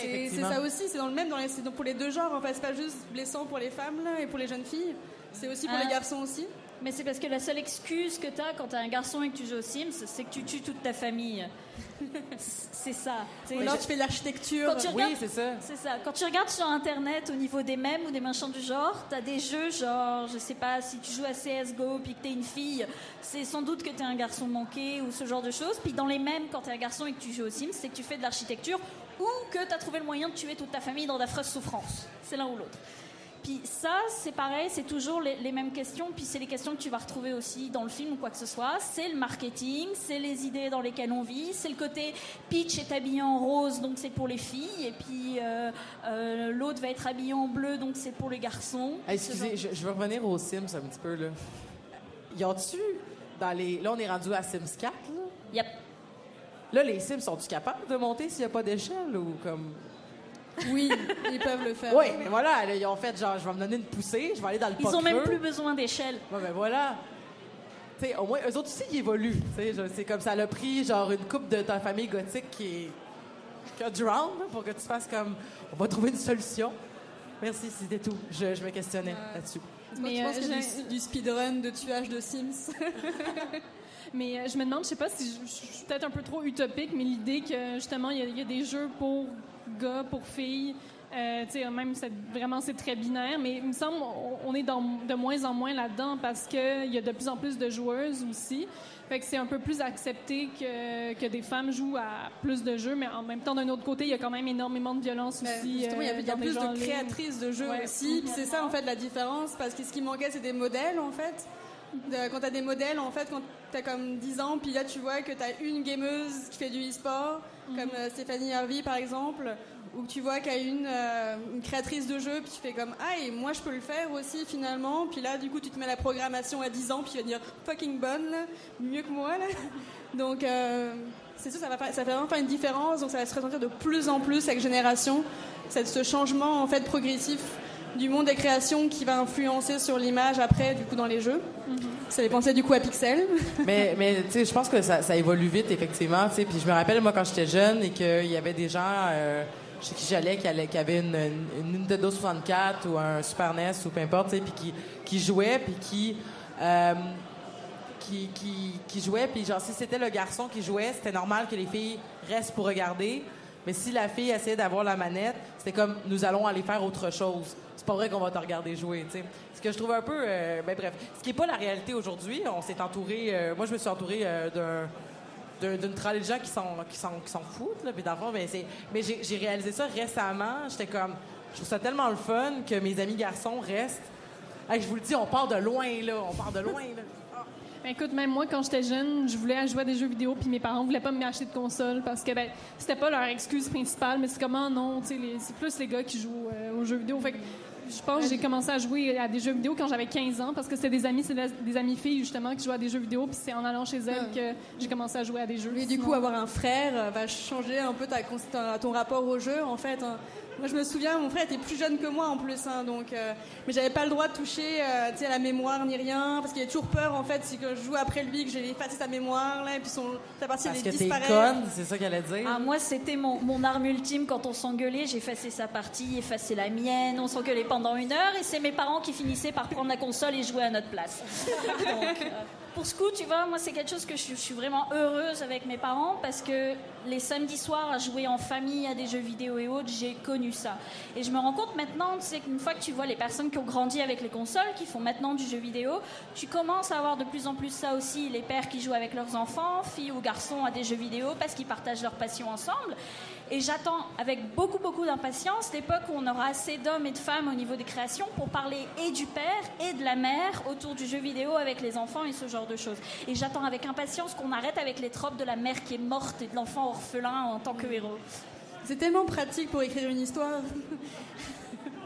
c'est, c'est ça aussi, c'est dans le même dans les, c'est donc pour les deux genres. En fait, c'est pas juste blessant pour les femmes là, et pour les jeunes filles. C'est aussi pour Ah. les garçons aussi. Mais c'est parce que la seule excuse que tu as quand tu un garçon et que tu joues aux Sims, c'est que tu tues toute ta famille. c'est ça. Ou alors tu fais de l'architecture. Quand tu regardes- Oui, c'est ça. C'est ça. Quand tu regardes sur internet au niveau des mèmes ou des machins du genre, t'as des jeux genre, je sais pas, si tu joues à CSGO puis que t'es une fille, c'est sans doute que t'es un garçon manqué ou ce genre de choses. Puis dans les mèmes, quand t'es un garçon et que tu joues aux Sims, c'est que tu fais de l'architecture ou que t'as trouvé le moyen de tuer toute ta famille dans d'affreuses souffrances. C'est l'un ou l'autre. Puis ça, c'est pareil, c'est toujours les, les mêmes questions, puis c'est les questions que tu vas retrouver aussi dans le film ou quoi que ce soit. C'est le marketing, c'est les idées dans lesquelles on vit, c'est le côté Peach est habillée en rose, donc c'est pour les filles, et puis euh, euh, l'autre va être habillé en bleu, donc c'est pour les garçons. Hey, excusez, je, je veux revenir aux Sims un petit peu, là. Y a-tu, dans les... Là, on est rendu à Sims 4, là? Yep. Là, les Sims, sont-tu capables de monter s'il n'y a pas d'échelle ou comme... Oui, ils peuvent le faire. Oui, mais voilà, là, ils ont fait genre, je vais me donner une poussée, je vais aller dans le Ils ont même creux. plus besoin d'échelle. Ouais, ben voilà. Tu sais, au moins, eux autres aussi, ils évoluent. Tu sais, je- c'est comme ça, le prix, genre, une coupe de ta famille gothique qui est. qui a du round, là, pour que tu fasses comme. On va trouver une solution. Merci, c'était tout. Je, je me questionnais là-dessus. Mais, je pense euh, j'ai- du, du speedrun de tuage de Sims? Mais euh, je me demande, je sais pas si je, je suis peut-être un peu trop utopique, mais l'idée que justement il y, a- il y a des jeux pour gars, pour filles, euh, même c'est vraiment c'est très binaire, mais il me semble on, est dans, de moins en moins là-dedans parce que il y a de plus en plus de joueuses aussi. Fait que c'est un peu plus accepté que, que des femmes jouent à plus de jeux, mais en même temps d'un autre côté, il y a quand même énormément de violence Ben, aussi. justement, il y a, euh, il y a plus de créatrices de jeux Ouais. aussi. C'est ça, en fait, la différence. Parce que ce qui manquait, c'est des modèles, en fait. De- quand tu as des modèles, en fait, quand tu as comme 10 ans, puis là, tu vois que tu as une gameuse qui fait du e-sport, comme euh, Stéphanie Harvey, par exemple, ou que tu vois qu'il y a une, euh, une créatrice de jeux, puis tu fais comme Ah, et moi, je peux le faire aussi, finalement. Puis là, du coup, tu te mets la programmation à 10 ans, puis tu vas dire fucking bonne, là, mieux que moi, là. Donc, euh, c'est ça, ça va, faire- ça va vraiment faire une différence. Donc, ça va se ressentir de plus en plus avec génération. Ce changement, en fait, progressif du monde des créations qui va influencer sur l'image après, du coup, dans les jeux. Ça fait penser, du coup, à Pixel. mais, mais tu sais, je pense que ça, ça évolue vite, effectivement. tu sais. Puis je me rappelle, moi, quand j'étais jeune et qu'il y avait des gens euh, chez qui j'allais qui, avaient une, Nintendo 64 ou un Super NES ou peu importe, tu sais, puis qui, qui jouaient, puis qui. euh, qui, qui, qui jouait, puis genre, si c'était le garçon qui jouait, c'était normal que les filles restent pour regarder. Mais si la fille essayait d'avoir la manette, c'était comme nous allons aller faire autre chose. C'est pas vrai qu'on va te regarder jouer, tu sais. Ce que je trouve un peu. euh, ben bref, ce qui est pas la réalité aujourd'hui, on s'est entouré. euh, moi, je me suis entouré euh, d'un d'un- d'une tralée de gens qui s'en qui s'en qui foutent c'est mais j'ai réalisé ça récemment j'étais comme je trouve ça tellement le fun que mes amis garçons restent je vous le dis on part de loin là on part de loin là Ben, écoute, même moi, quand j'étais jeune, je voulais jouer à des jeux vidéo, puis mes parents voulaient pas m'acheter de console parce que ben, c'était pas leur excuse principale, mais c'est comment non, c'est plus les gars qui jouent euh, aux jeux vidéo. Fait que je pense que j'ai commencé à jouer à des jeux vidéo quand j'avais 15 ans parce que c'était des amis, c'est des amies filles justement qui jouaient à des jeux vidéo, puis c'est en allant chez elles que j'ai commencé à jouer à des jeux. Et du coup, avoir un frère euh, va changer un peu ta- ton rapport au jeu, en fait. hein. Moi, je me souviens, mon frère était plus jeune que moi en plus, hein, donc, euh, mais j'avais pas le droit de toucher euh, tu sais, à la mémoire ni rien, parce qu'il y a toujours peur, en fait, si que je joue après lui, que j'ai effacé sa mémoire, là, et puis son, sa partie, parce elle que t'es disparaît. conne c'est ça qu'elle allait dire Ah, moi, c'était mon, mon arme ultime quand on s'engueulait. J'ai effacé sa partie, effacé la mienne. On s'engueulait pendant une heure et c'est mes parents qui finissaient par prendre la console et jouer à notre place. Donc, euh, pour ce coup, tu vois, moi, c'est quelque chose que je, je suis vraiment heureuse avec mes parents parce que les samedis soirs à jouer en famille à des jeux vidéo et autres, j'ai connu ça. Et je me rends compte maintenant, c'est qu'une fois que tu vois les personnes qui ont grandi avec les consoles, qui font maintenant du jeu vidéo, tu commences à avoir de plus en plus ça aussi, les pères qui jouent avec leurs enfants, filles ou garçons à des jeux vidéo parce qu'ils partagent leur passion ensemble. Et j'attends avec beaucoup, beaucoup d'impatience l'époque où on aura assez d'hommes et de femmes au niveau des créations pour parler et du père et de la mère autour du jeu vidéo avec les enfants et ce genre de choses. Et j'attends avec impatience qu'on arrête avec les tropes de la mère qui est morte et de l'enfant orphelin en tant que héros. C'est tellement pratique pour écrire une histoire.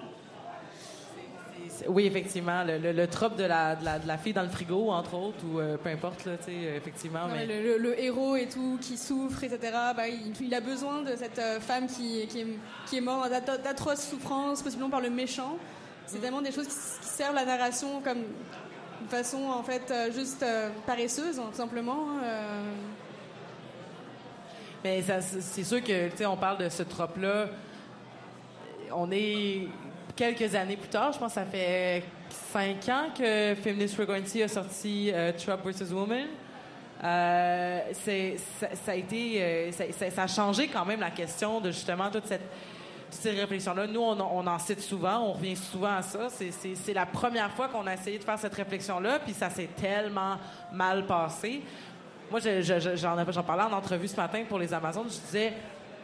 Oui, effectivement, le, le, trope de la, de, la, fille dans le frigo, entre autres, ou euh, peu importe, là, effectivement. mais... le, héros et tout, qui souffre, etc., bah, il, a besoin de cette euh, femme qui, qui, est, qui est morte d'atroces souffrances, possiblement par le méchant. C'est vraiment des choses qui, servent la narration comme une façon, en fait, euh, juste paresseuse, tout simplement. Hein, mais c'est sûr que, tu sais, on parle de ce trope-là. On est quelques années plus tard, je pense que ça fait cinq ans que Feminist Frequency a sorti euh, Trump vs. Woman. Euh, ça, a été, euh, ça, a changé quand même la question de justement toute cette, toutes ces réflexions-là. Nous, on, en cite souvent, on revient souvent à ça. C'est la première fois qu'on a essayé de faire cette réflexion-là, puis ça s'est tellement mal passé. Moi, j'en parlais en entrevue ce matin pour les Amazones. Je disais,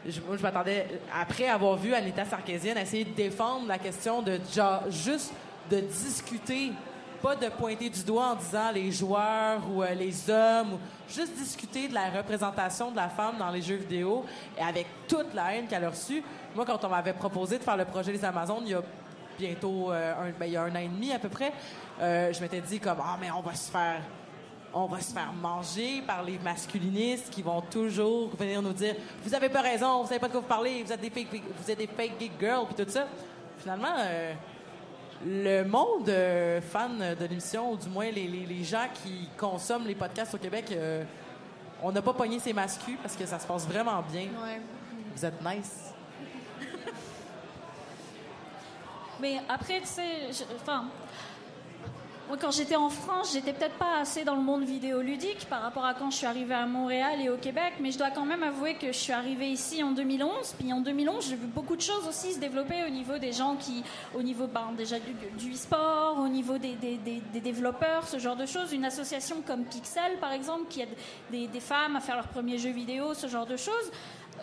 je, moi, je m'attendais, après avoir vu Anita Sarkeesian essayer de défendre la question de juste de discuter, pas de pointer du doigt en disant les joueurs ou euh, les hommes, juste discuter de la représentation de la femme dans les jeux vidéo et avec toute la haine qu'elle a reçue. Moi, quand on m'avait proposé de faire le projet des Amazones, il y a bientôt euh, un, ben, il y a un an et demi à peu près, euh, je m'étais dit comme ah mais on va se faire on va se faire manger par les masculinistes qui vont toujours venir nous dire vous avez pas raison, vous savez pas de quoi vous parlez, vous êtes des fake, vous êtes des fake geek girls puis tout ça. Finalement, euh, le monde euh, fan de l'émission, ou du moins les, les, gens qui consomment les podcasts au Québec, euh, on n'a pas pogné ces mascus parce que ça se passe vraiment bien. Vous êtes nice. Mais après, tu sais, enfin, moi, quand j'étais en France, j'étais peut-être pas assez dans le monde vidéoludique par rapport à quand je suis arrivée à Montréal et au Québec, mais je dois quand même avouer que je suis arrivée ici en 2011. Puis en 2011, j'ai vu beaucoup de choses aussi se développer au niveau des gens qui, au niveau ben, déjà du, du e-sport, au niveau des, des, des, développeurs, ce genre de choses. Une association comme Pixel, par exemple, qui aide des, femmes à faire leurs premiers jeux vidéo, ce genre de choses.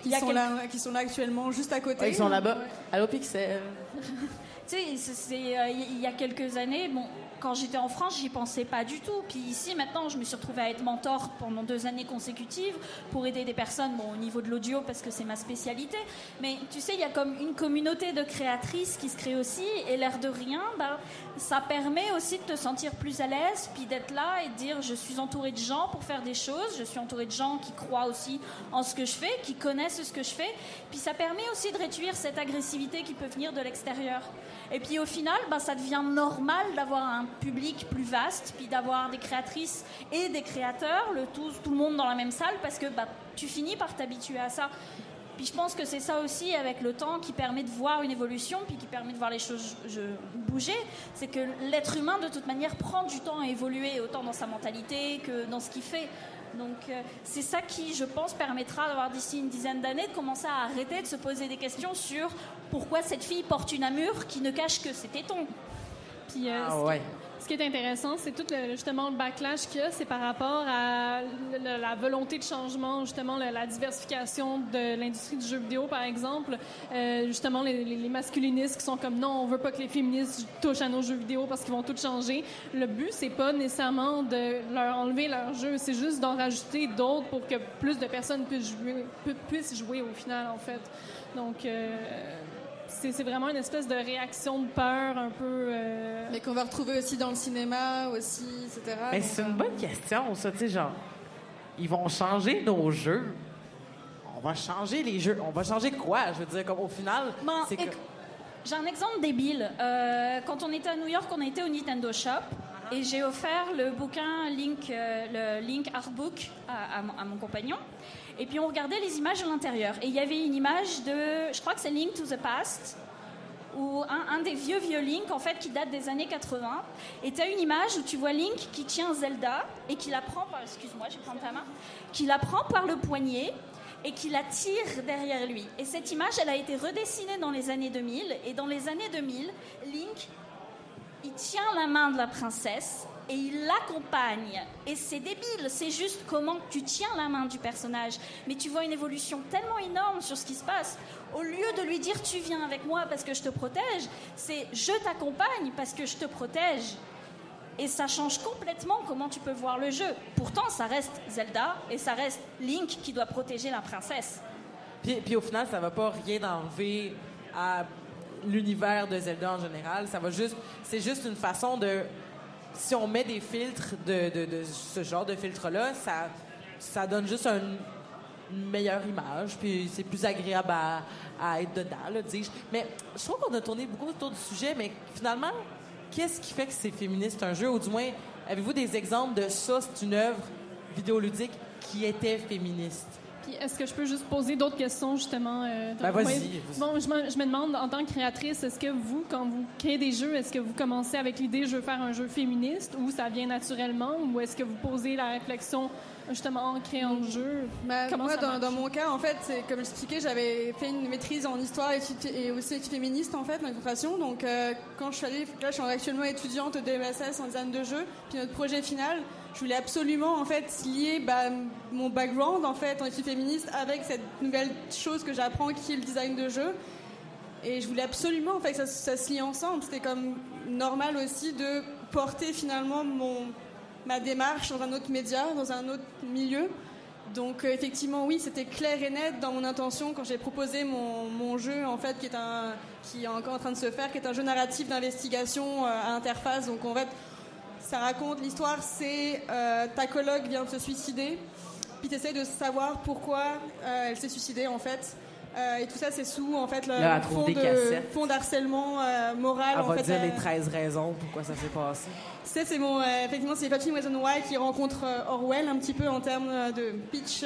Qui, sont, là, qui sont là actuellement juste à côté. ils sont là-bas. Allô Pixel. tu sais, euh, il y a quelques années, bon, quand j'étais en France, j'y pensais pas du tout. Puis ici, maintenant, je me suis retrouvée à être mentor pendant deux années consécutives pour aider des personnes, bon, au niveau de l'audio parce que c'est ma spécialité. Mais tu sais, il y a comme une communauté de créatrices qui se crée aussi, et l'air de rien, bah, ça permet aussi de te sentir plus à l'aise, puis d'être là et de dire je suis entourée de gens pour faire des choses, je suis entourée de gens qui croient aussi en ce que je fais, qui connaissent ce que je fais. Puis ça permet aussi de réduire cette agressivité qui peut venir de l'extérieur. Et puis au final, bah, ça devient normal d'avoir un public plus vaste, puis d'avoir des créatrices et des créateurs, le tout, tout le monde dans la même salle, parce que bah, tu finis par t'habituer à ça. Puis je pense que c'est ça aussi avec le temps qui permet de voir une évolution, puis qui permet de voir les choses bouger. C'est que l'être humain, de toute manière, prend du temps à évoluer, autant dans sa mentalité que dans ce qu'il fait. Donc euh, c'est ça qui, je pense, permettra d'avoir d'ici une dizaine d'années de commencer à arrêter de se poser des questions sur pourquoi cette fille porte une amure qui ne cache que ses tétons. Puis, euh, ah ouais ce qui est intéressant, c'est tout le, justement le backlash qu'il y a, c'est par rapport à la volonté de changement, justement la, diversification de l'industrie du jeu vidéo, par exemple. Euh, justement, les, masculinistes qui sont comme non, on veut pas que les féministes touchent à nos jeux vidéo parce qu'ils vont tout changer. Le but, c'est pas nécessairement de leur enlever leur jeu, c'est juste d'en rajouter d'autres pour que plus de personnes puissent jouer, au final, en fait. Donc, euh, c'est vraiment une espèce de réaction de peur un peu. Euh, Mais qu'on va retrouver aussi dans le cinéma, aussi, etc. Mais c'est une bonne question, ça, tu sais, genre, ils vont changer nos jeux. On va changer les jeux. On va changer quoi? Je veux dire, comme au final. c'est J'ai un exemple débile. Euh, quand on était à New York, on a été au Nintendo Shop. Et j'ai offert le bouquin Link, euh, le Link Artbook à, à mon compagnon. Et puis on regardait les images à l'intérieur. Et il y avait une image de, je crois que c'est Link to the Past, ou un, des vieux vieux Link en fait qui date des années 80. Et tu as une image où tu vois Link qui tient Zelda et qui la prend par, excuse-moi, je prends ta main, qui la prend par le poignet et qui la tire derrière lui. Et cette image, elle a été redessinée dans les années 2000. Et dans les années 2000, Link, il tient la main de la princesse et il l'accompagne. Et c'est débile, c'est juste comment tu tiens la main du personnage. Mais tu vois une évolution tellement énorme sur ce qui se passe. Au lieu de lui dire tu viens avec moi parce que je te protège, c'est je t'accompagne parce que je te protège. Et ça change complètement comment tu peux voir le jeu. Pourtant, ça reste Zelda et ça reste Link qui doit protéger la princesse. Puis, puis au final, ça va pas rien enlever à l'univers de Zelda en général. Ça va juste, c'est juste une façon de, si on met des filtres de, ce genre de filtre-là, ça, ça donne juste un, une meilleure image, puis c'est plus agréable à, à être dedans, dis-je. Mais je trouve qu'on a tourné beaucoup autour du sujet, mais finalement, qu'est-ce qui fait que c'est féministe un jeu, ou du moins, avez-vous des exemples de ça, c'est une œuvre vidéoludique qui était féministe? Puis est-ce que je peux juste poser d'autres questions, justement? Euh, Ben, vas-y. Bon, je me, je me demande, en tant que créatrice, est-ce que vous, quand vous créez des jeux, est-ce que vous commencez avec l'idée je veux faire un jeu féministe ou ça vient naturellement ou est-ce que vous posez la réflexion justement en créant le jeu? Comment moi, ça dans, dans mon cas, en fait, c'est comme j'expliquais, j'avais fait une maîtrise en histoire et, et aussi études féministes, en fait, en illustration. Donc, euh, quand je suis allée, là, je suis actuellement étudiante de MSS en design de jeu. Puis notre projet final, je voulais absolument, en fait, lier bah, mon background, en fait, en études féministes avec cette nouvelle chose que j'apprends qui est le design de jeu. Et je voulais absolument en fait, que ça, se lie ensemble. C'était comme normal aussi de porter finalement mon, ma démarche dans un autre média, dans un autre milieu. Donc euh, effectivement, oui, c'était clair et net dans mon intention quand j'ai proposé mon, mon jeu, en fait, qui est, un, qui est encore en train de se faire, qui est un jeu narratif d'investigation euh, à interface. Donc en fait, ça raconte l'histoire, c'est euh, ta coloc vient de se suicider, puis tu essaies de savoir pourquoi euh, elle s'est suicidée en fait. Euh, et tout ça, c'est sous en fait le Là, fond, de, fond d'harcèlement moral. Elle en va fait, dire les 13 raisons pourquoi ça s'est passé. ça, c'est mon, effectivement, c'est Patrick Why qui rencontre Orwell un petit peu en termes de pitch.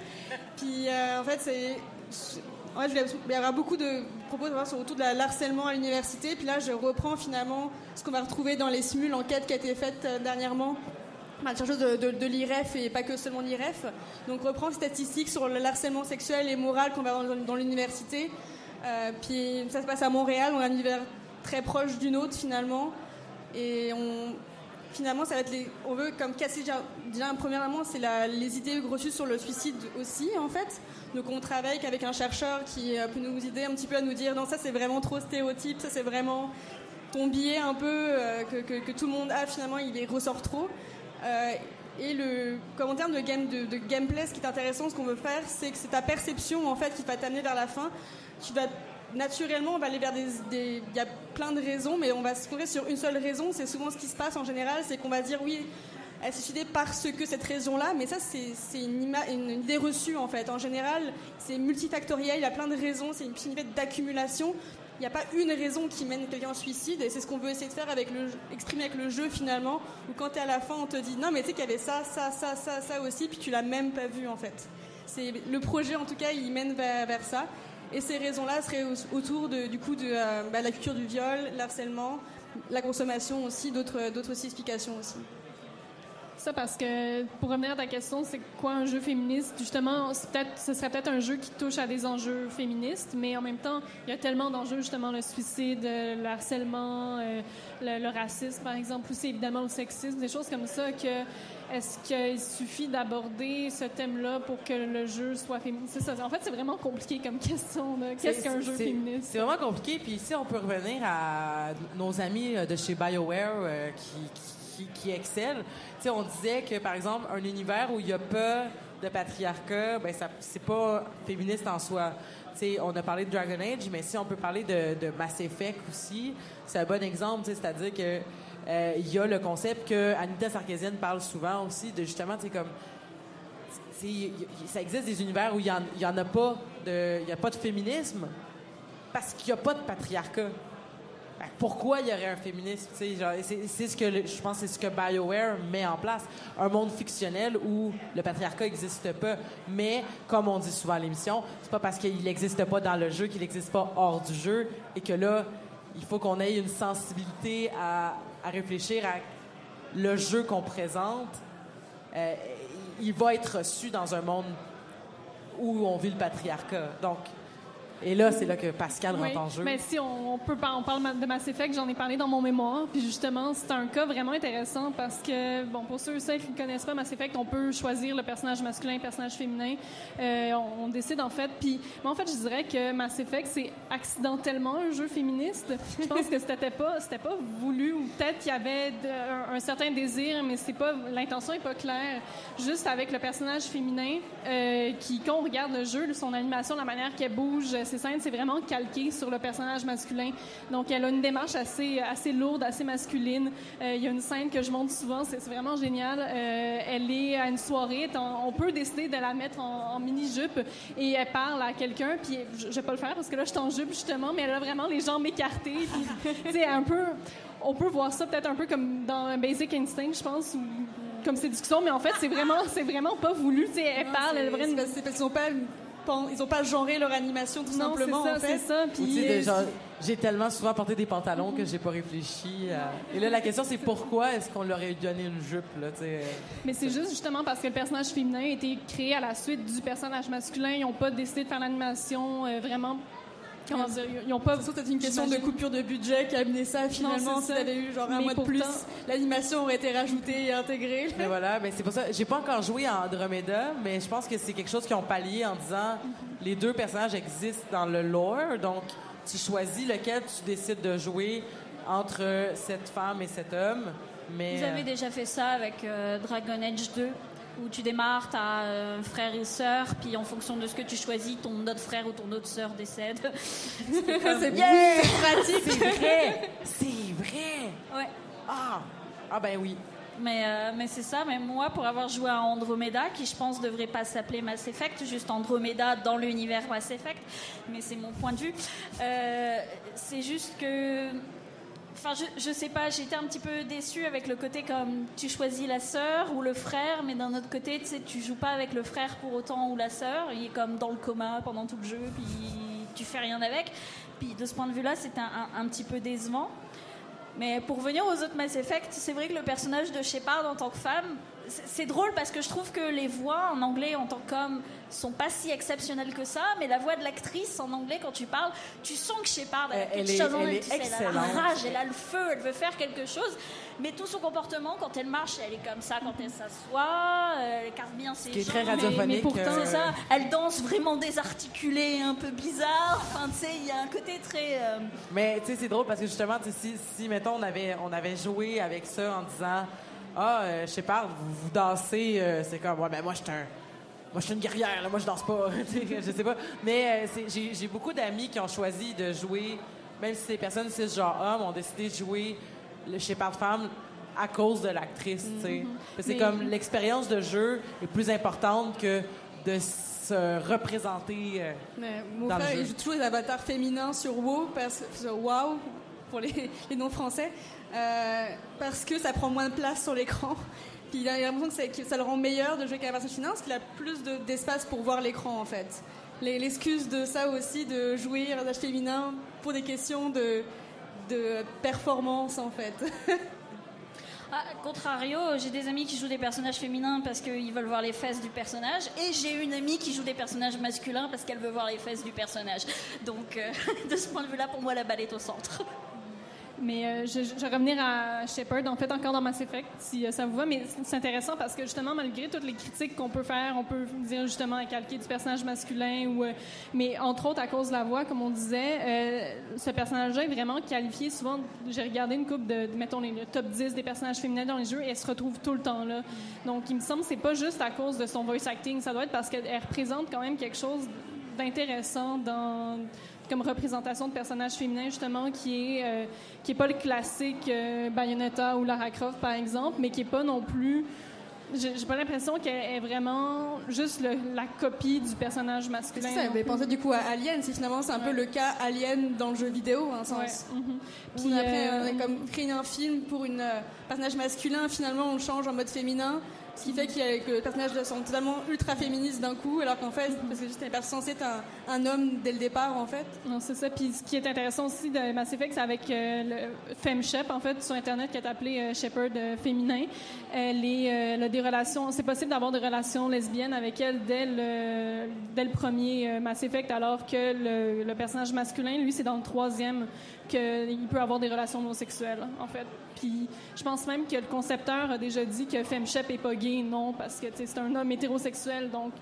Puis, en fait, c'est. Il y aura beaucoup de propos sur autour de la- l'harcèlement à l'université. Puis là, je reprends finalement ce qu'on va retrouver dans les simules enquêtes qui a été faite euh, dernièrement la chercheuse de, de, l'IREF et pas que seulement l'IREF. Donc, reprend statistiques sur le harcèlement sexuel et moral qu'on va avoir dans, l'université. Euh, puis ça se passe à Montréal, on a un univers très proche du nôtre finalement. Et on, finalement, ça va être les, on veut comme casser déjà, premièrement, c'est les idées reçues sur le suicide aussi en fait. Donc on travaille avec un chercheur qui euh, peut nous aider un petit peu à nous dire non ça c'est vraiment trop stéréotype, ça c'est vraiment ton billet un peu euh, que, tout le monde a finalement il ressort trop. Euh, et le, comme en termes de, game, de, gameplay, ce qui est intéressant, ce qu'on veut faire, c'est que c'est ta perception en fait qui va t'amener vers la fin. Tu vas naturellement, on va aller vers des, il y a plein de raisons, mais on va se concentrer sur une seule raison. C'est souvent ce qui se passe en général, c'est qu'on va dire oui, elle s'est suicidée parce que cette raison-là, mais ça c'est une, une idée reçue en fait. En général, c'est multifactoriel, il y a plein de raisons, c'est une petite d'accumulation. Il n'y a pas une raison qui mène quelqu'un au suicide, et c'est ce qu'on veut essayer de faire avec le, exprimer avec le jeu finalement, où quand tu es à la fin, on te dit non, mais tu sais qu'il y avait ça, ça, ça, ça, ça aussi, puis tu l'as même pas vu en fait. C'est le projet en tout cas, il mène vers, ça. Et ces raisons-là seraient au- autour de, du coup de euh, bah, la culture du viol, l'harcèlement, la consommation aussi, d'autres d'autres aussi. Ça parce que pour revenir à ta question, c'est quoi un jeu féministe? Justement, ce serait peut-être un jeu qui touche à des enjeux féministes, mais en même temps, il y a tellement d'enjeux justement le suicide, euh, le harcèlement, euh, le, le racisme par exemple, aussi évidemment le sexisme, des choses comme ça. Que est-ce qu'il suffit d'aborder ce thème-là pour que le jeu soit féministe ça. En fait, c'est vraiment compliqué comme question. Qu'est-ce qu'un jeu féministe? C'est vraiment compliqué. Puis ici, on peut revenir à nos amis euh, de chez BioWare euh, qui, qui, qui excellent. Tu sais, on disait que, par exemple, un univers où il n'y a pas de patriarcat, ben ça c'est pas féministe en soi. Tu sais, on a parlé de Dragon Age, mais si on peut parler de, Mass Effect aussi, c'est un bon exemple. C'est-à-dire que euh, il y a le concept que Anita Sarkeesian parle souvent aussi de justement, comme c'est- y- ça existe des univers où il n'y en, a pas de, il a pas de féminisme parce qu'il n'y a pas de patriarcat. Pourquoi il y aurait un féminisme? C'est ce que je pense c'est ce que BioWare met en place. Un monde fictionnel où le patriarcat n'existe pas. Mais, comme on dit souvent à l'émission, c'est pas parce qu'il n'existe pas dans le jeu qu'il n'existe pas hors du jeu et que là, il faut qu'on ait une sensibilité à, à réfléchir à le jeu qu'on présente. Euh, il va être reçu dans un monde où on vit le patriarcat. Donc, et là, c'est là que Pascal rentre en jeu. Mais si on, peut on parle de Mass Effect, j'en ai parlé dans mon mémoire. Puis justement, c'est un cas vraiment intéressant parce que, bon, pour ceux ceux qui ne connaissent pas Mass Effect, on peut choisir le personnage masculin, le personnage féminin. Euh, on, décide en fait. Puis, moi, en fait, je dirais que Mass Effect, c'est accidentellement un jeu féministe. Je pense que c'était pas, c'était pas voulu ou peut-être qu'il y avait un, certain désir, mais c'est pas, l'intention est pas claire. Juste avec le personnage féminin, euh, qui, quand on regarde le jeu, son animation, la manière qu'elle bouge, ces scènes, c'est vraiment calqué sur le personnage masculin. Donc, elle a une démarche assez, assez lourde, assez masculine. Euh, il y a une scène que je montre souvent, c'est vraiment génial. Euh, elle est à une soirée, on peut décider de la mettre en, mini-jupe et elle parle à quelqu'un, puis je, ne vais pas le faire parce que là, je suis en jupe justement, mais elle a vraiment les jambes écartées. C'est un peu, on peut voir ça peut-être un peu comme dans Basic Instinct, je pense, ou comme séduction, mais en fait, c'est vraiment, c'est vraiment pas voulu. elle parle, elle vraiment. C'est parce qu'ils n'ont pas ils ont pas genré leur animation tout simplement. Ça, c'est ça. j'ai tellement souvent porté des pantalons que j'ai pas réfléchi. Et là, la question c'est pourquoi est-ce qu'on leur a donné une jupe là, Mais c'est juste justement parce que le personnage féminin a été créé à la suite du personnage masculin. Ils n'ont pas décidé de faire l'animation euh, vraiment Ils ont pas. C'est une question de coupure de budget qui a amené ça finalement. S'il avait eu genre un mois de plus, l'animation aurait été rajoutée et intégrée. Mais voilà, mais c'est pour ça. J'ai pas encore joué à Andromeda, mais je pense que c'est quelque chose qu'ils ont pallié en disant les deux personnages existent dans le lore, donc tu choisis lequel tu décides de jouer entre cette femme et cet homme. Mais Vous avez euh, déjà fait ça avec euh, Dragon Age 2 où tu démarres, tu as un frère et sœur, puis en fonction de ce que tu choisis, ton autre frère ou ton autre sœur décède. c'est bien pratique. C'est vrai. C'est vrai. Ouais. Ah. ah ben oui. Mais, euh, mais c'est ça, mais moi, pour avoir joué à Andromeda, qui je pense devrait pas s'appeler Mass Effect, juste Andromeda dans l'univers Mass Effect, mais c'est mon point de vue, euh, c'est juste que Enfin, je, sais pas, j'étais un petit peu déçue avec le côté comme tu choisis la sœur ou le frère, mais d'un autre côté, tu sais, tu joues pas avec le frère pour autant ou la sœur. Il est comme dans le coma pendant tout le jeu, puis tu fais rien avec. Puis de ce point de vue-là, c'était un, petit peu décevant. Mais pour venir aux autres Mass Effect, c'est vrai que le personnage de Shepard en tant que femme, c'est drôle parce que je trouve que les voix en anglais en tant qu'homme sont pas si exceptionnelles que ça, mais la voix de l'actrice en anglais quand tu parles, tu sens que Shepard elle a quelque chose en elle, elle a la rage, elle a le feu, elle veut faire quelque chose, mais tout son comportement quand elle marche, elle est comme ça quand elle s'assoit, elle écarte bien ses jambes. très radiophonique. Mais, pourtant, c'est ça, elle danse vraiment désarticulée, un peu bizarre. Enfin, tu sais, il y a un côté très. Euh, mais tu sais, c'est drôle parce que justement, si, si mettons on avait on avait joué avec ça en disant ah, euh, pas, vous, vous dansez, euh, c'est comme, ouais, ben moi, je suis un. Moi, je suis une guerrière, là, moi, je danse pas. je sais pas. Mais euh, j'ai beaucoup d'amis qui ont choisi de jouer, même si ces personnes genre hommes, ont décidé de jouer le Shepard femme à cause de l'actrice. Mm-hmm. C'est comme l'expérience de jeu est plus importante que de se représenter Mais mon frère, il joue toujours les avatars féminins sur WoW, parce, sur WoW pour les, les non-français, euh, parce que ça prend moins de place sur l'écran. Puis il a l'impression que, ça le rend meilleur de jouer avec un personnage féminin parce qu'il a plus d'espace pour voir l'écran en fait. L'excuse de ça aussi, de jouer un personnage féminin pour des questions de, de performance en fait. Ah, contrario, j'ai des amis qui jouent des personnages féminins parce qu'ils veulent voir les fesses du personnage, et j'ai une amie qui joue des personnages masculins parce qu'elle veut voir les fesses du personnage. Donc, euh, de ce point de vue-là, pour moi, la balle est au centre. Mais euh, je, vais revenir à Shepard, en fait, encore dans Mass Effect, si euh, ça vous va. Mais c'est intéressant parce que, justement, malgré toutes les critiques qu'on peut faire, on peut dire, justement, à calquer du personnage masculin, ou, euh, mais entre autres, à cause de la voix, comme on disait, ce personnage-là est vraiment qualifié. Souvent, j'ai regardé une coupe de, mettons, le top 10 des personnages féminins dans les jeux, et elle se retrouve tout le temps là. Donc, il me semble que c'est pas juste à cause de son voice acting, ça doit être parce qu'elle représente quand même quelque chose d'intéressant dans comme représentation de personnages féminins justement qui est euh, qui est pas le classique euh, Bayonetta ou Lara Croft par exemple, mais qui est pas non plus j'ai pas l'impression qu'elle est vraiment juste la copie du personnage masculin. Ça, j'avais pensé du coup à Alien, c'est finalement c'est un peu le cas Alien dans le jeu vidéo, en sens. Mm-hmm. Puis après, euh, on a comme créé un film pour une personnage masculin, finalement on le change en mode féminin Ce qui fait que le personnage se sent totalement ultra féministe d'un coup, alors qu'en fait, parce que c'était censé être un, homme dès le départ, en fait. Non, c'est ça. Puis ce qui est intéressant aussi de Mass Effect, c'est avec euh, le FemShep, en fait, sur Internet, qui est appelé euh, Shepard euh, féminin. Elle, est, elle a des relations... C'est possible d'avoir des relations lesbiennes avec elle dès le, dès le premier Mass Effect, alors que le, le personnage masculin, lui, c'est dans le troisième qu'il peut avoir des relations homosexuelles, en fait. Puis je pense même que le concepteur a déjà dit que FemShep est pas gay, non, parce que c'est un homme hétérosexuel, donc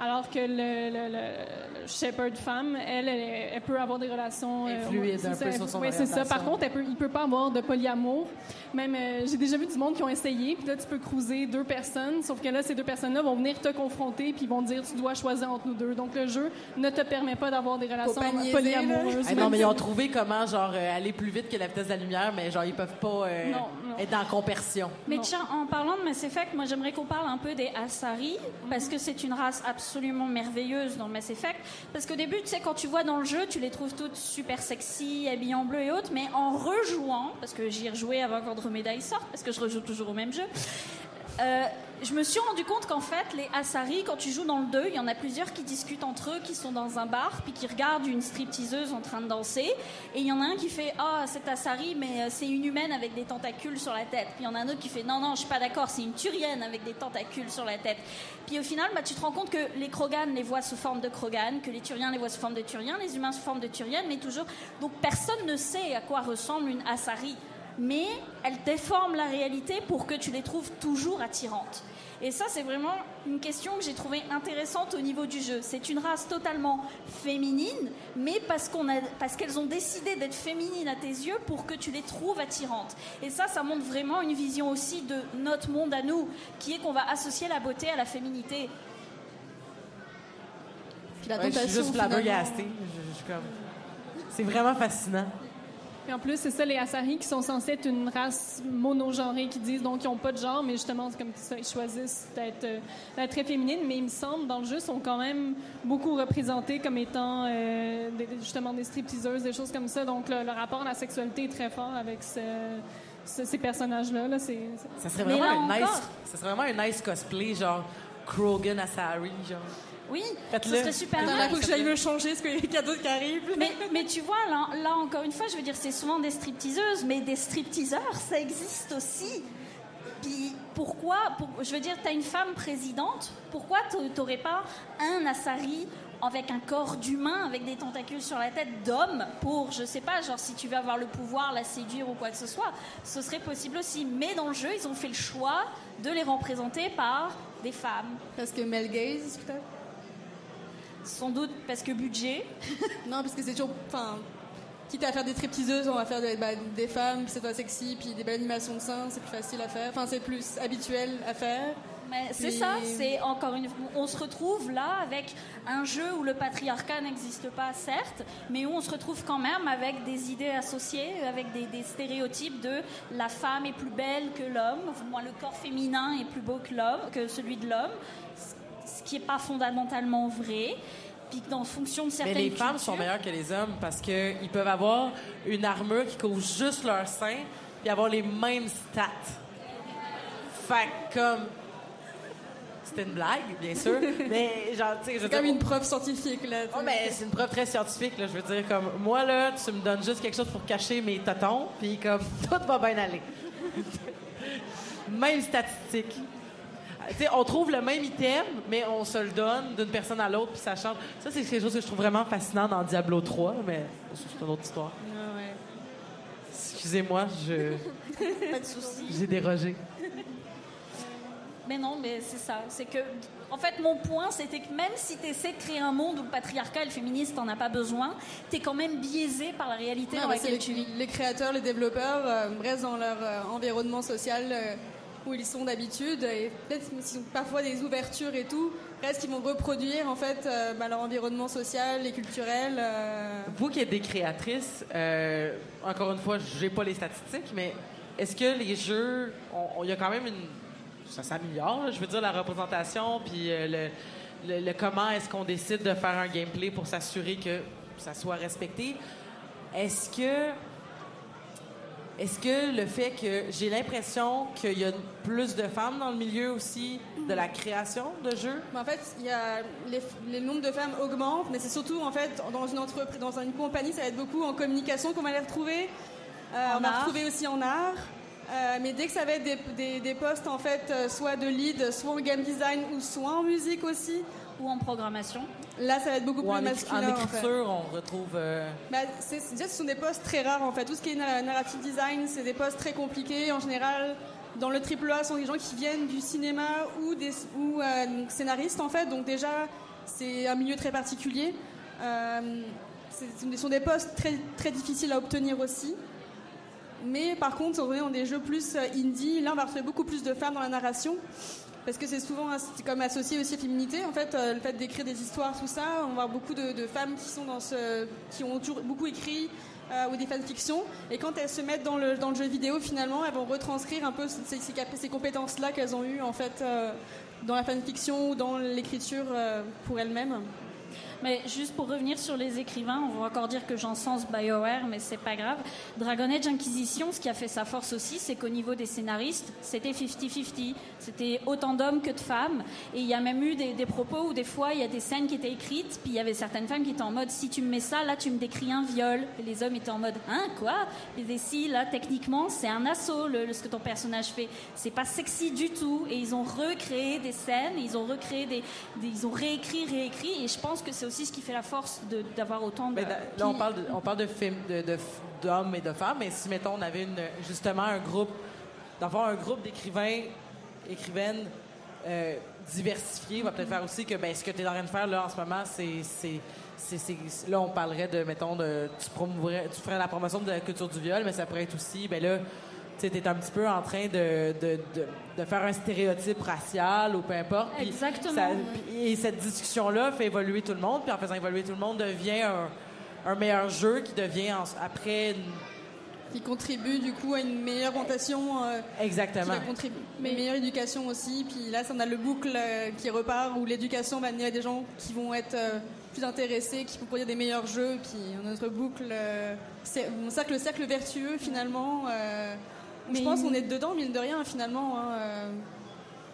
alors que le, le, le, shepherd femme, elle, elle, peut avoir des relations euh, fluides un peu sur son Oui, c'est ça. Par contre, elle peut, il peut pas avoir de polyamour. Même, euh, j'ai déjà vu du monde qui ont essayé, puis là, tu peux cruiser deux personnes, sauf que là, ces deux personnes-là vont venir te confronter, puis vont dire, tu dois choisir entre nous deux. Donc, le jeu ne te permet pas d'avoir des relations polyamoureuses. non, mais ils ont trouvé comment, genre, euh, aller plus vite que la vitesse de la lumière, mais genre, ils peuvent pas euh, être en compersion. Mais tiens, en parlant de Mass Effect, moi, j'aimerais qu'on parle un peu des Asari, parce que c'est une race absolument merveilleuse dans Mass Effect. Parce qu'au début, tu sais, quand tu vois dans le jeu, tu les trouves toutes super sexy, habillées en bleu et autres, mais en rejouant, parce que j'y ai rejoué avant médailles sortent, parce que je rejoue toujours au même jeu. Euh, je me suis rendu compte qu'en fait, les Asari, quand tu joues dans le 2, il y en a plusieurs qui discutent entre eux, qui sont dans un bar, puis qui regardent une stripteaseuse en train de danser. Et il y en a un qui fait Ah, c'est Asari, mais euh, c'est une humaine avec des tentacules sur la tête. Puis il y en a un autre qui fait Non, non, je suis pas d'accord, c'est une turienne avec des tentacules sur la tête. Puis au final, bah, tu te rends compte que les Krogan les voient sous forme de Krogan, que les Turiens les voient sous forme de Turiens, les humains sous forme de Turiens, mais toujours. Donc personne ne sait à quoi ressemble une Asari mais elles déforment la réalité pour que tu les trouves toujours attirantes. Et ça, c'est vraiment une question que j'ai trouvée intéressante au niveau du jeu. C'est une race totalement féminine, mais parce qu'elles ont décidé d'être féminines à tes yeux pour que tu les trouves attirantes. Et ça, ça montre vraiment une vision aussi de notre monde à nous, qui est qu'on va associer la beauté à la féminité. la je suis juste C'est vraiment fascinant. Et en plus, c'est ça, les Asari qui sont censés être une race monogenrée, qui disent donc qu'ils n'ont pas de genre, mais justement, c'est comme ça, ils choisissent d'être euh, très féminine. Mais il me semble, dans le jeu, sont quand même beaucoup représentés comme étant euh, justement des stripteaseuses, des choses comme ça. Donc, le, rapport à la sexualité est très fort avec ces personnages-là. Là, ça, serait vraiment un nice, ça serait vraiment un nice cosplay, genre Krogan Asari, genre. Oui, ce serait super bien. Il faut que j'aille me changer parce qu'il y a d'autres qui arrivent? Mais, mais, tu vois, là, là, encore une fois, je veux dire, c'est souvent des stripteaseuses, mais des stripteaseurs, ça existe aussi. Puis pourquoi, pour, je veux dire, tu as une femme présidente, pourquoi t'aurais pas un Assari avec un corps d'humain, avec des tentacules sur la tête d'homme, pour, je sais pas, genre si tu veux avoir le pouvoir, la séduire ou quoi que ce soit, ce serait possible aussi. Mais dans le jeu, ils ont fait le choix de les représenter par des femmes. Parce que Mel Gaze, peut-être? Sans doute parce que budget. non, parce que c'est toujours. Enfin, quitte à faire des stripteaseuses, on va faire des, bah, des femmes, puis c'est pas sexy, puis des belles animations de seins, c'est plus facile à faire. Enfin, c'est plus habituel à faire. Mais c'est ça, c'est encore une. On se retrouve là avec un jeu où le patriarcat n'existe pas, certes, mais où on se retrouve quand même avec des idées associées, avec des, des stéréotypes de la femme est plus belle que l'homme, moi le corps féminin est plus beau que l'homme, que celui de l'homme qui n'est pas fondamentalement vrai. Puis en fonction de certaines Mais les femmes sont meilleures que les hommes parce qu'ils peuvent avoir une armure qui couvre juste leur sein et avoir les mêmes stats. Fait comme c'était une blague, bien sûr, mais genre, tu sais, C'est comme une preuve scientifique, là. Oh, mais c'est une preuve très scientifique, là. Je veux dire, comme, moi, là, tu me donnes juste quelque chose pour cacher mes tatons, puis comme, tout va bien aller. Même statistique on trouve le même item, mais on se le donne d'une personne à l'autre, puis ça change. Ça, c'est quelque chose que je trouve vraiment fascinant dans Diablo 3, mais c'est une autre histoire. Ah Excusez-moi, je. Pas de souci. J'ai dérogé. Mais non, mais c'est ça. C'est que, en fait, mon point, c'était que même si tu essaies de créer un monde où le patriarcat et le féministe n'en a pas besoin, tu es quand même biaisé par la réalité dans laquelle tu vis. Les créateurs, les développeurs euh, restent dans leur euh, environnement social. Euh, où ils sont d'habitude et peut-être s'ils ont parfois des ouvertures et tout, reste qu'ils vont reproduire en fait euh, bah, leur environnement social et culturel. Euh. Vous qui êtes des créatrices, euh, encore une fois, je n'ai pas les statistiques, mais est-ce que les jeux, il y a quand même une, ça s'améliore, je veux dire la représentation puis le, le, comment est-ce qu'on décide de faire un gameplay pour s'assurer que ça soit respecté? Est-ce que est-ce que le fait que j'ai l'impression qu'il y a plus de femmes dans le milieu aussi de la création de jeux? en fait, il y a les, les nombres de femmes augmentent, mais c'est surtout en fait dans une entreprise, dans une compagnie, ça va être beaucoup en communication qu'on va les retrouver. Euh, on va retrouver aussi en art. Euh, mais dès que ça va être des, des, des postes en fait, euh, soit de lead, soit en game design ou soit en musique aussi, ou en programmation. Là, ça va être beaucoup Ou plus en, masculin. en écriture, on retrouve. euh, Bah, c'est, c'est- déjà, ce sont des postes très rares en fait. Tout ce qui est na- narrative design, c'est des postes très compliqués. En général, dans le AAA, ce sont des gens qui viennent du cinéma ou des ou, euh, scénaristes en fait. Donc déjà, c'est un milieu très particulier. Euh, c'est- ce sont des postes très, très difficiles à obtenir aussi. Mais par contre, on est dans des jeux plus indie. Là, on va retrouver beaucoup plus de femmes dans la narration. Parce que c'est souvent comme associé aussi à féminité. En fait, euh, le fait d'écrire des histoires, tout ça, on avoir beaucoup de, femmes qui sont dans ce, qui ont toujours beaucoup écrit euh, ou des fanfictions. Et quand elles se mettent dans le, dans le jeu vidéo, finalement, elles vont retranscrire un peu ces, ces compétences-là qu'elles ont eues en fait euh, dans la fanfiction ou dans l'écriture pour elles-mêmes. Mais juste pour revenir sur les écrivains, on va encore dire que j'encense BioWare, mais c'est pas grave. Dragon Age Inquisition, ce qui a fait sa force aussi, c'est qu'au niveau des scénaristes, c'était 50-50. C'était autant d'hommes que de femmes. Et il y a même eu des, propos où des fois, il y a des scènes qui étaient écrites, puis il y avait certaines femmes qui étaient en mode si tu me mets ça, là tu me décris un viol. Et les hommes étaient en mode hein, quoi? Et si, là techniquement, c'est un assaut, le, ce que ton personnage fait. C'est pas sexy du tout. Et ils ont recréé des scènes, ils ont recréé des- ils ont réécrit, réécrit. Et je pense que c'est aussi ce qui fait la force de- d'avoir autant de. Da- là, on parle, de, on parle de films de, de- d'hommes et de femmes, mais si, mettons, on avait une, justement un groupe, d'avoir un groupe d'écrivains, écrivaines euh, diversifiés, va peut-être faire aussi que ben, ce que tu es en train de faire là en ce moment, c'est- là, on parlerait de, mettons, de, tu, promouverais, tu ferais la promotion de la culture du viol, mais ça pourrait être aussi, ben là, tu es un petit peu en train de, de, de, de faire un stéréotype racial ou peu importe. Exactement. ça- et cette discussion-là fait évoluer tout le monde, puis en faisant évoluer tout le monde, devient un, un meilleur jeu qui devient en- après une- Qui contribue du coup à une meilleure orientation. euh, qui Exactement. Mais une meilleure éducation aussi. Puis là, ça, on a le boucle euh, qui repart où l'éducation va amener à des gens qui vont être euh, plus intéressés, qui vont produire des meilleurs jeux. Puis notre boucle, euh, c'est cercle, le cercle vertueux finalement. Euh, je pense qu'on est dedans, mine de rien, finalement. hein, euh,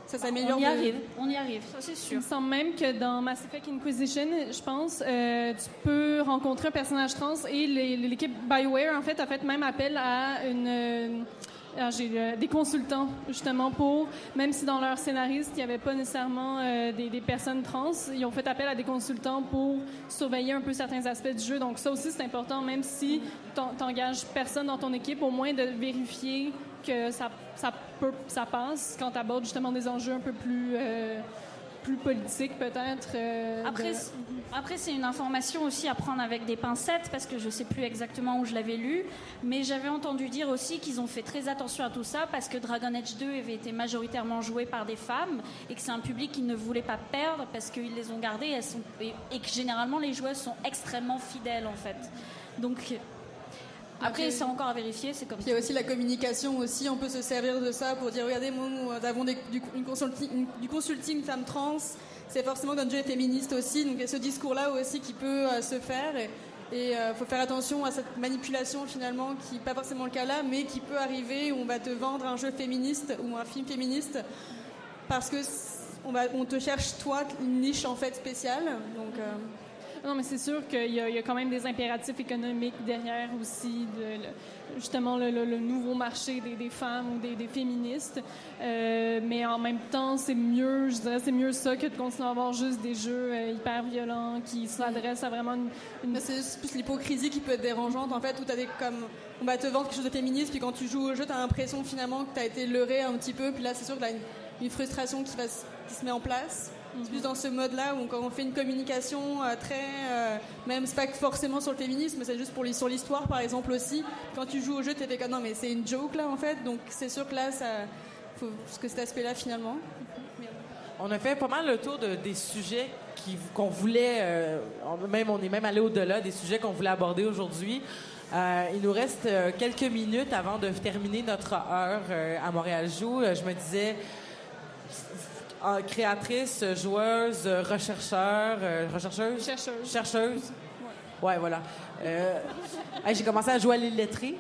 ça s'améliore. On y de- arrive, on y arrive, ça c'est Il sûr. me semble même que dans Mass Effect Inquisition, je pense, euh, tu peux rencontrer un personnage trans et l'équipe BioWare, en fait, a fait même appel à une... ah, j'ai, euh, des consultants, justement, pour, même si dans leur scénariste, il n'y avait pas nécessairement euh, des, des personnes trans, ils ont fait appel à des consultants pour surveiller un peu certains aspects du jeu. Donc ça aussi, c'est important, même si tu n'engages personne dans ton équipe, au moins de vérifier que ça, ça, peut, ça passe quand tu abordes justement des enjeux un peu plus... euh, plus politique peut-être. Après, de- après, c'est une information aussi à prendre avec des pincettes parce que je sais plus exactement où je l'avais lu, mais j'avais entendu dire aussi qu'ils ont fait très attention à tout ça parce que Dragon Age 2 avait été majoritairement joué par des femmes et que c'est un public qu'ils ne voulaient pas perdre parce qu'ils les ont gardées elles sont, et, et que généralement les joueuses sont extrêmement fidèles en fait. Donc après, c'est encore à vérifier, c'est comme Puis il y a aussi la communication aussi, on peut se servir de ça pour dire regardez, nous avons des- du, une consulting, une- du consulting femme trans, c'est forcément que notre jeu est féministe aussi, donc il y a ce discours-là aussi qui peut euh, se faire. Et il faut faire attention à cette manipulation finalement, qui n'est pas forcément le cas là, mais qui peut arriver où on va te vendre un jeu féministe ou un film féministe parce que on te cherche toi une niche en fait spéciale. Donc, euh, Non, mais c'est sûr qu'il y, a- quand même des impératifs économiques derrière aussi, de, justement le, nouveau marché des, femmes ou des, féministes. Euh, mais en même temps, c'est mieux, je dirais, c'est mieux ça que de continuer à avoir juste des jeux euh, hyper violents qui s'adressent à vraiment une, une- C'est plus l'hypocrisie qui peut être dérangeante, en fait, où t'as des comme. On va te vendre quelque chose de féministe, puis quand tu joues au jeu, t'as l'impression finalement que t'as été leurré un petit peu, puis là, c'est sûr que t'as une, une frustration qui se met en place. C'est plus dans ce mode-là où quand on fait une communication euh, très. euh, même, c'est pas forcément sur le féminisme, c'est juste pour sur l'histoire, par exemple, aussi. Quand tu joues au jeu, t'es fait comme non, mais c'est une joke, là, en fait. Donc, c'est sûr que là, ça. Faut que cet aspect-là, finalement. On a fait pas mal le tour de, des sujets qu'on voulait, euh, même, on est même allé au-delà des sujets qu'on voulait aborder aujourd'hui. Euh, il nous reste quelques minutes avant de terminer notre heure à Montréal Joue. Je me disais, euh, créatrice, joueuse, euh, rechercheur, euh, rechercheuse, chercheuse. chercheuse? Ouais, voilà. Hey, J'ai commencé à jouer à l'île lettrée.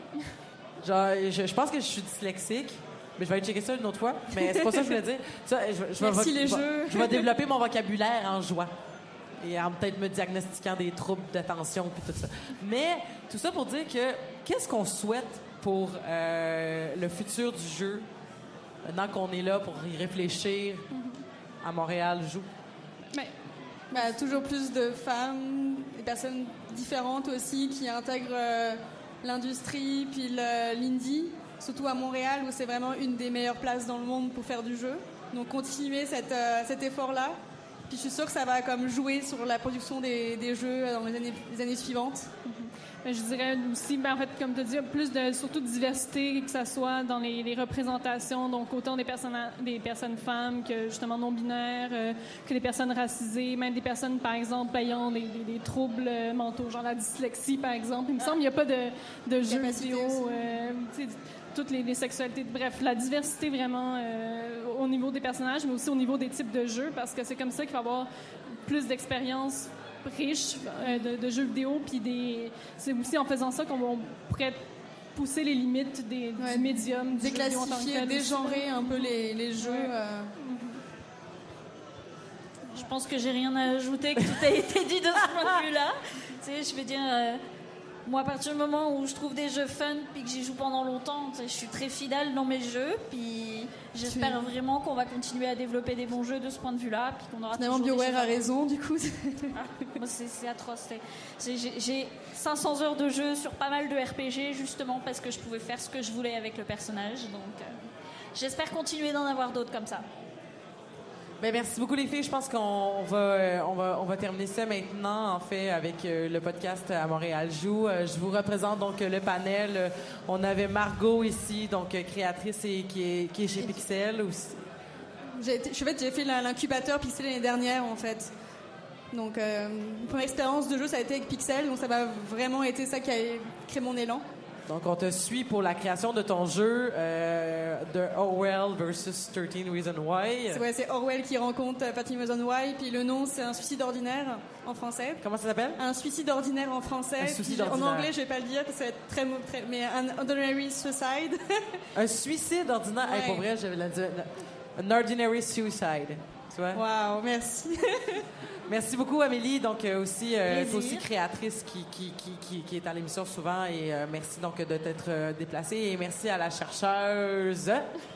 Genre, je, je pense que je suis dyslexique. Mais je vais aller checker ça une autre fois. Mais c'est pas ça que je voulais dire. Ça, je, je vais- Merci je les vais- jeux. Je vais développer mon vocabulaire en joie. Et en peut-être me diagnostiquant des troubles d'attention puis tout ça. Mais tout ça pour dire que qu'est-ce qu'on souhaite pour euh, le futur du jeu maintenant qu'on est là pour y réfléchir? À Montréal joue. Mais Bah, toujours plus de femmes, des personnes différentes aussi qui intègrent euh, l'industrie puis l'indie, surtout à Montréal où c'est vraiment une des meilleures places dans le monde pour faire du jeu. Donc continuer cette, euh, cet effort-là. Puis je suis sûre que ça va comme jouer sur la production des, des jeux dans les années, les années suivantes. Je dirais aussi, ben, en fait, comme tu as dit, plus de surtout de diversité, que ce soit dans les, les représentations, donc autant des personnes, des personnes femmes que justement non-binaires, euh, que des personnes racisées, même des personnes, par exemple, ayant des, des- des troubles euh, mentaux, genre la dyslexie, par exemple. Il me semble qu'il n'y a pas de, de jeux Capacité vidéo, euh, toutes les, les sexualités. Bref, la diversité vraiment euh, au niveau des personnages, mais aussi au niveau des types de jeux, parce que c'est comme ça qu'il va y avoir plus d'expériences riches euh, de, de jeux vidéo, puis des... c'est aussi en faisant ça qu'on pourrait pousser les limites des, Ouais, du médium, du Déclassifier, dégenrer un peu les, les jeux. Ouais. euh. Je pense que j'ai rien à ajouter, que tout a été dit de ce point de vue-là. Tu sais, je veux dire, euh, moi, à partir du moment où je trouve des jeux fun puis que j'y joue pendant longtemps, je suis très fidèle dans mes jeux. Puis j'espère vraiment qu'on va continuer à développer des bons jeux de ce point de vue-là. Puis qu'on aura Finalement, BioWare a raison, du coup. Moi, c'est atroce. j'ai 500 heures de jeu sur pas mal de RPG, justement parce que je pouvais faire ce que je voulais avec le personnage. Donc, euh, j'espère continuer d'en avoir d'autres comme ça. Ben, merci beaucoup les filles. Je pense qu'on on va, euh, on va, on va terminer ça maintenant, en fait, avec euh, le podcast à Montréal Joue. Euh, je vous représente donc le panel. On avait Margot ici, donc créatrice et qui est, qui est chez Pixel. J'ai je- fait, j'ai fait l'incubateur Pixel l'année dernière, en fait. Donc, première expérience de jeu, ça a été avec Pixel, donc ça m'a vraiment été ça qui a créé mon élan. Donc, on te suit pour la création de ton jeu euh, de Orwell versus 13 Reasons Why. C'est ouais, c'est Orwell qui rencontre euh, Fatima Mason Why, puis le nom, c'est un suicide ordinaire en français. Comment ça s'appelle? Un suicide ordinaire en français. Un suicide Puis, ordinaire. En anglais, je vais pas le dire parce que ça va être très, très mais un ordinary suicide. Un suicide ordinaire. Hey, Ouais. pour vrai, j'avais la dire. Un ordinary suicide. Tu vois? Waouh, merci. Merci beaucoup, Amélie. Donc, euh, aussi, euh, aussi créatrice qui, qui, qui, qui, est à l'émission souvent. Et euh, merci donc de t'être déplacée. Et merci à la chercheuse.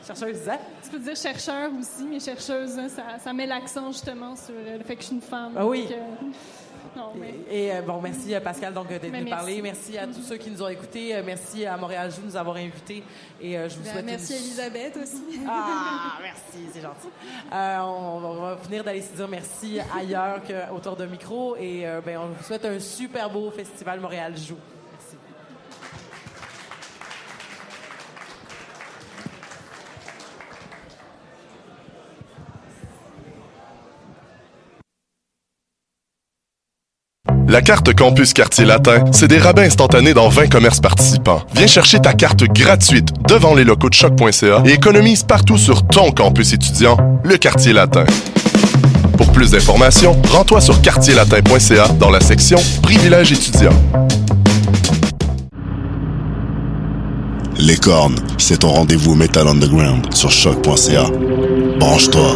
Chercheuse. Tu peux dire chercheur aussi, mais chercheuse, hein, ça, ça met l'accent justement sur le fait que je suis une femme. Ah oui. Donc, non, mais... Et, et, euh, bon, merci à Pascal donc d'être venu merci. parler. Merci à tous ceux qui nous ont écoutés. Euh, merci à Montréal Joue de nous avoir invités. Et euh, je vous Ben, souhaite merci une- Elisabeth aussi. Ah, merci, c'est gentil. Euh, on, on va finir d'aller se dire merci ailleurs qu'autour de micro. Et euh, ben, on vous souhaite un super beau festival Montréal Joue. La carte Campus Quartier Latin, c'est des rabais instantanés dans 20 commerces participants. Viens chercher ta carte gratuite devant les locaux de choc.ca et économise partout sur ton campus étudiant, le Quartier Latin. Pour plus d'informations, rends-toi sur quartierlatin.ca dans la section Privilèges étudiants. Les cornes, c'est ton rendez-vous Metal Underground sur choc.ca. Branche-toi.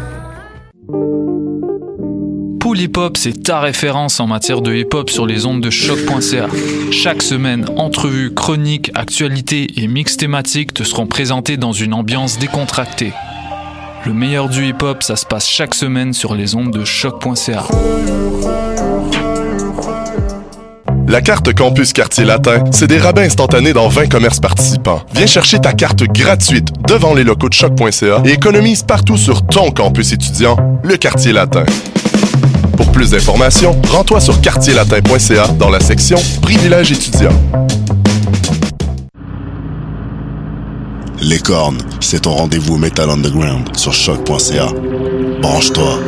Pool Hip Hop, c'est ta référence en matière de hip hop sur les ondes de choc.ca. Chaque semaine, entrevues, chroniques, actualités et mix thématiques te seront présentés dans une ambiance décontractée. Le meilleur du hip hop, ça se passe chaque semaine sur les ondes de choc.ca. La carte Campus Quartier Latin, c'est des rabais instantanés dans 20 commerces participants. Viens chercher ta carte gratuite devant les locaux de choc.ca et économise partout sur ton campus étudiant, le Quartier Latin. Pour plus d'informations, rends-toi sur quartierlatin.ca dans la section Privilèges étudiants. Les cornes, c'est ton rendez-vous Metal Underground sur choc.ca. Branche-toi.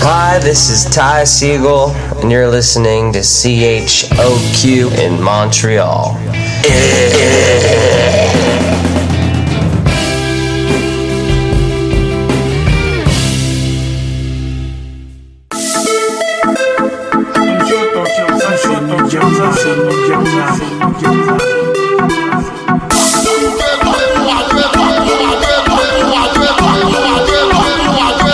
Hi, this is Ty Siegel, and you're listening to CHOQ in Montreal.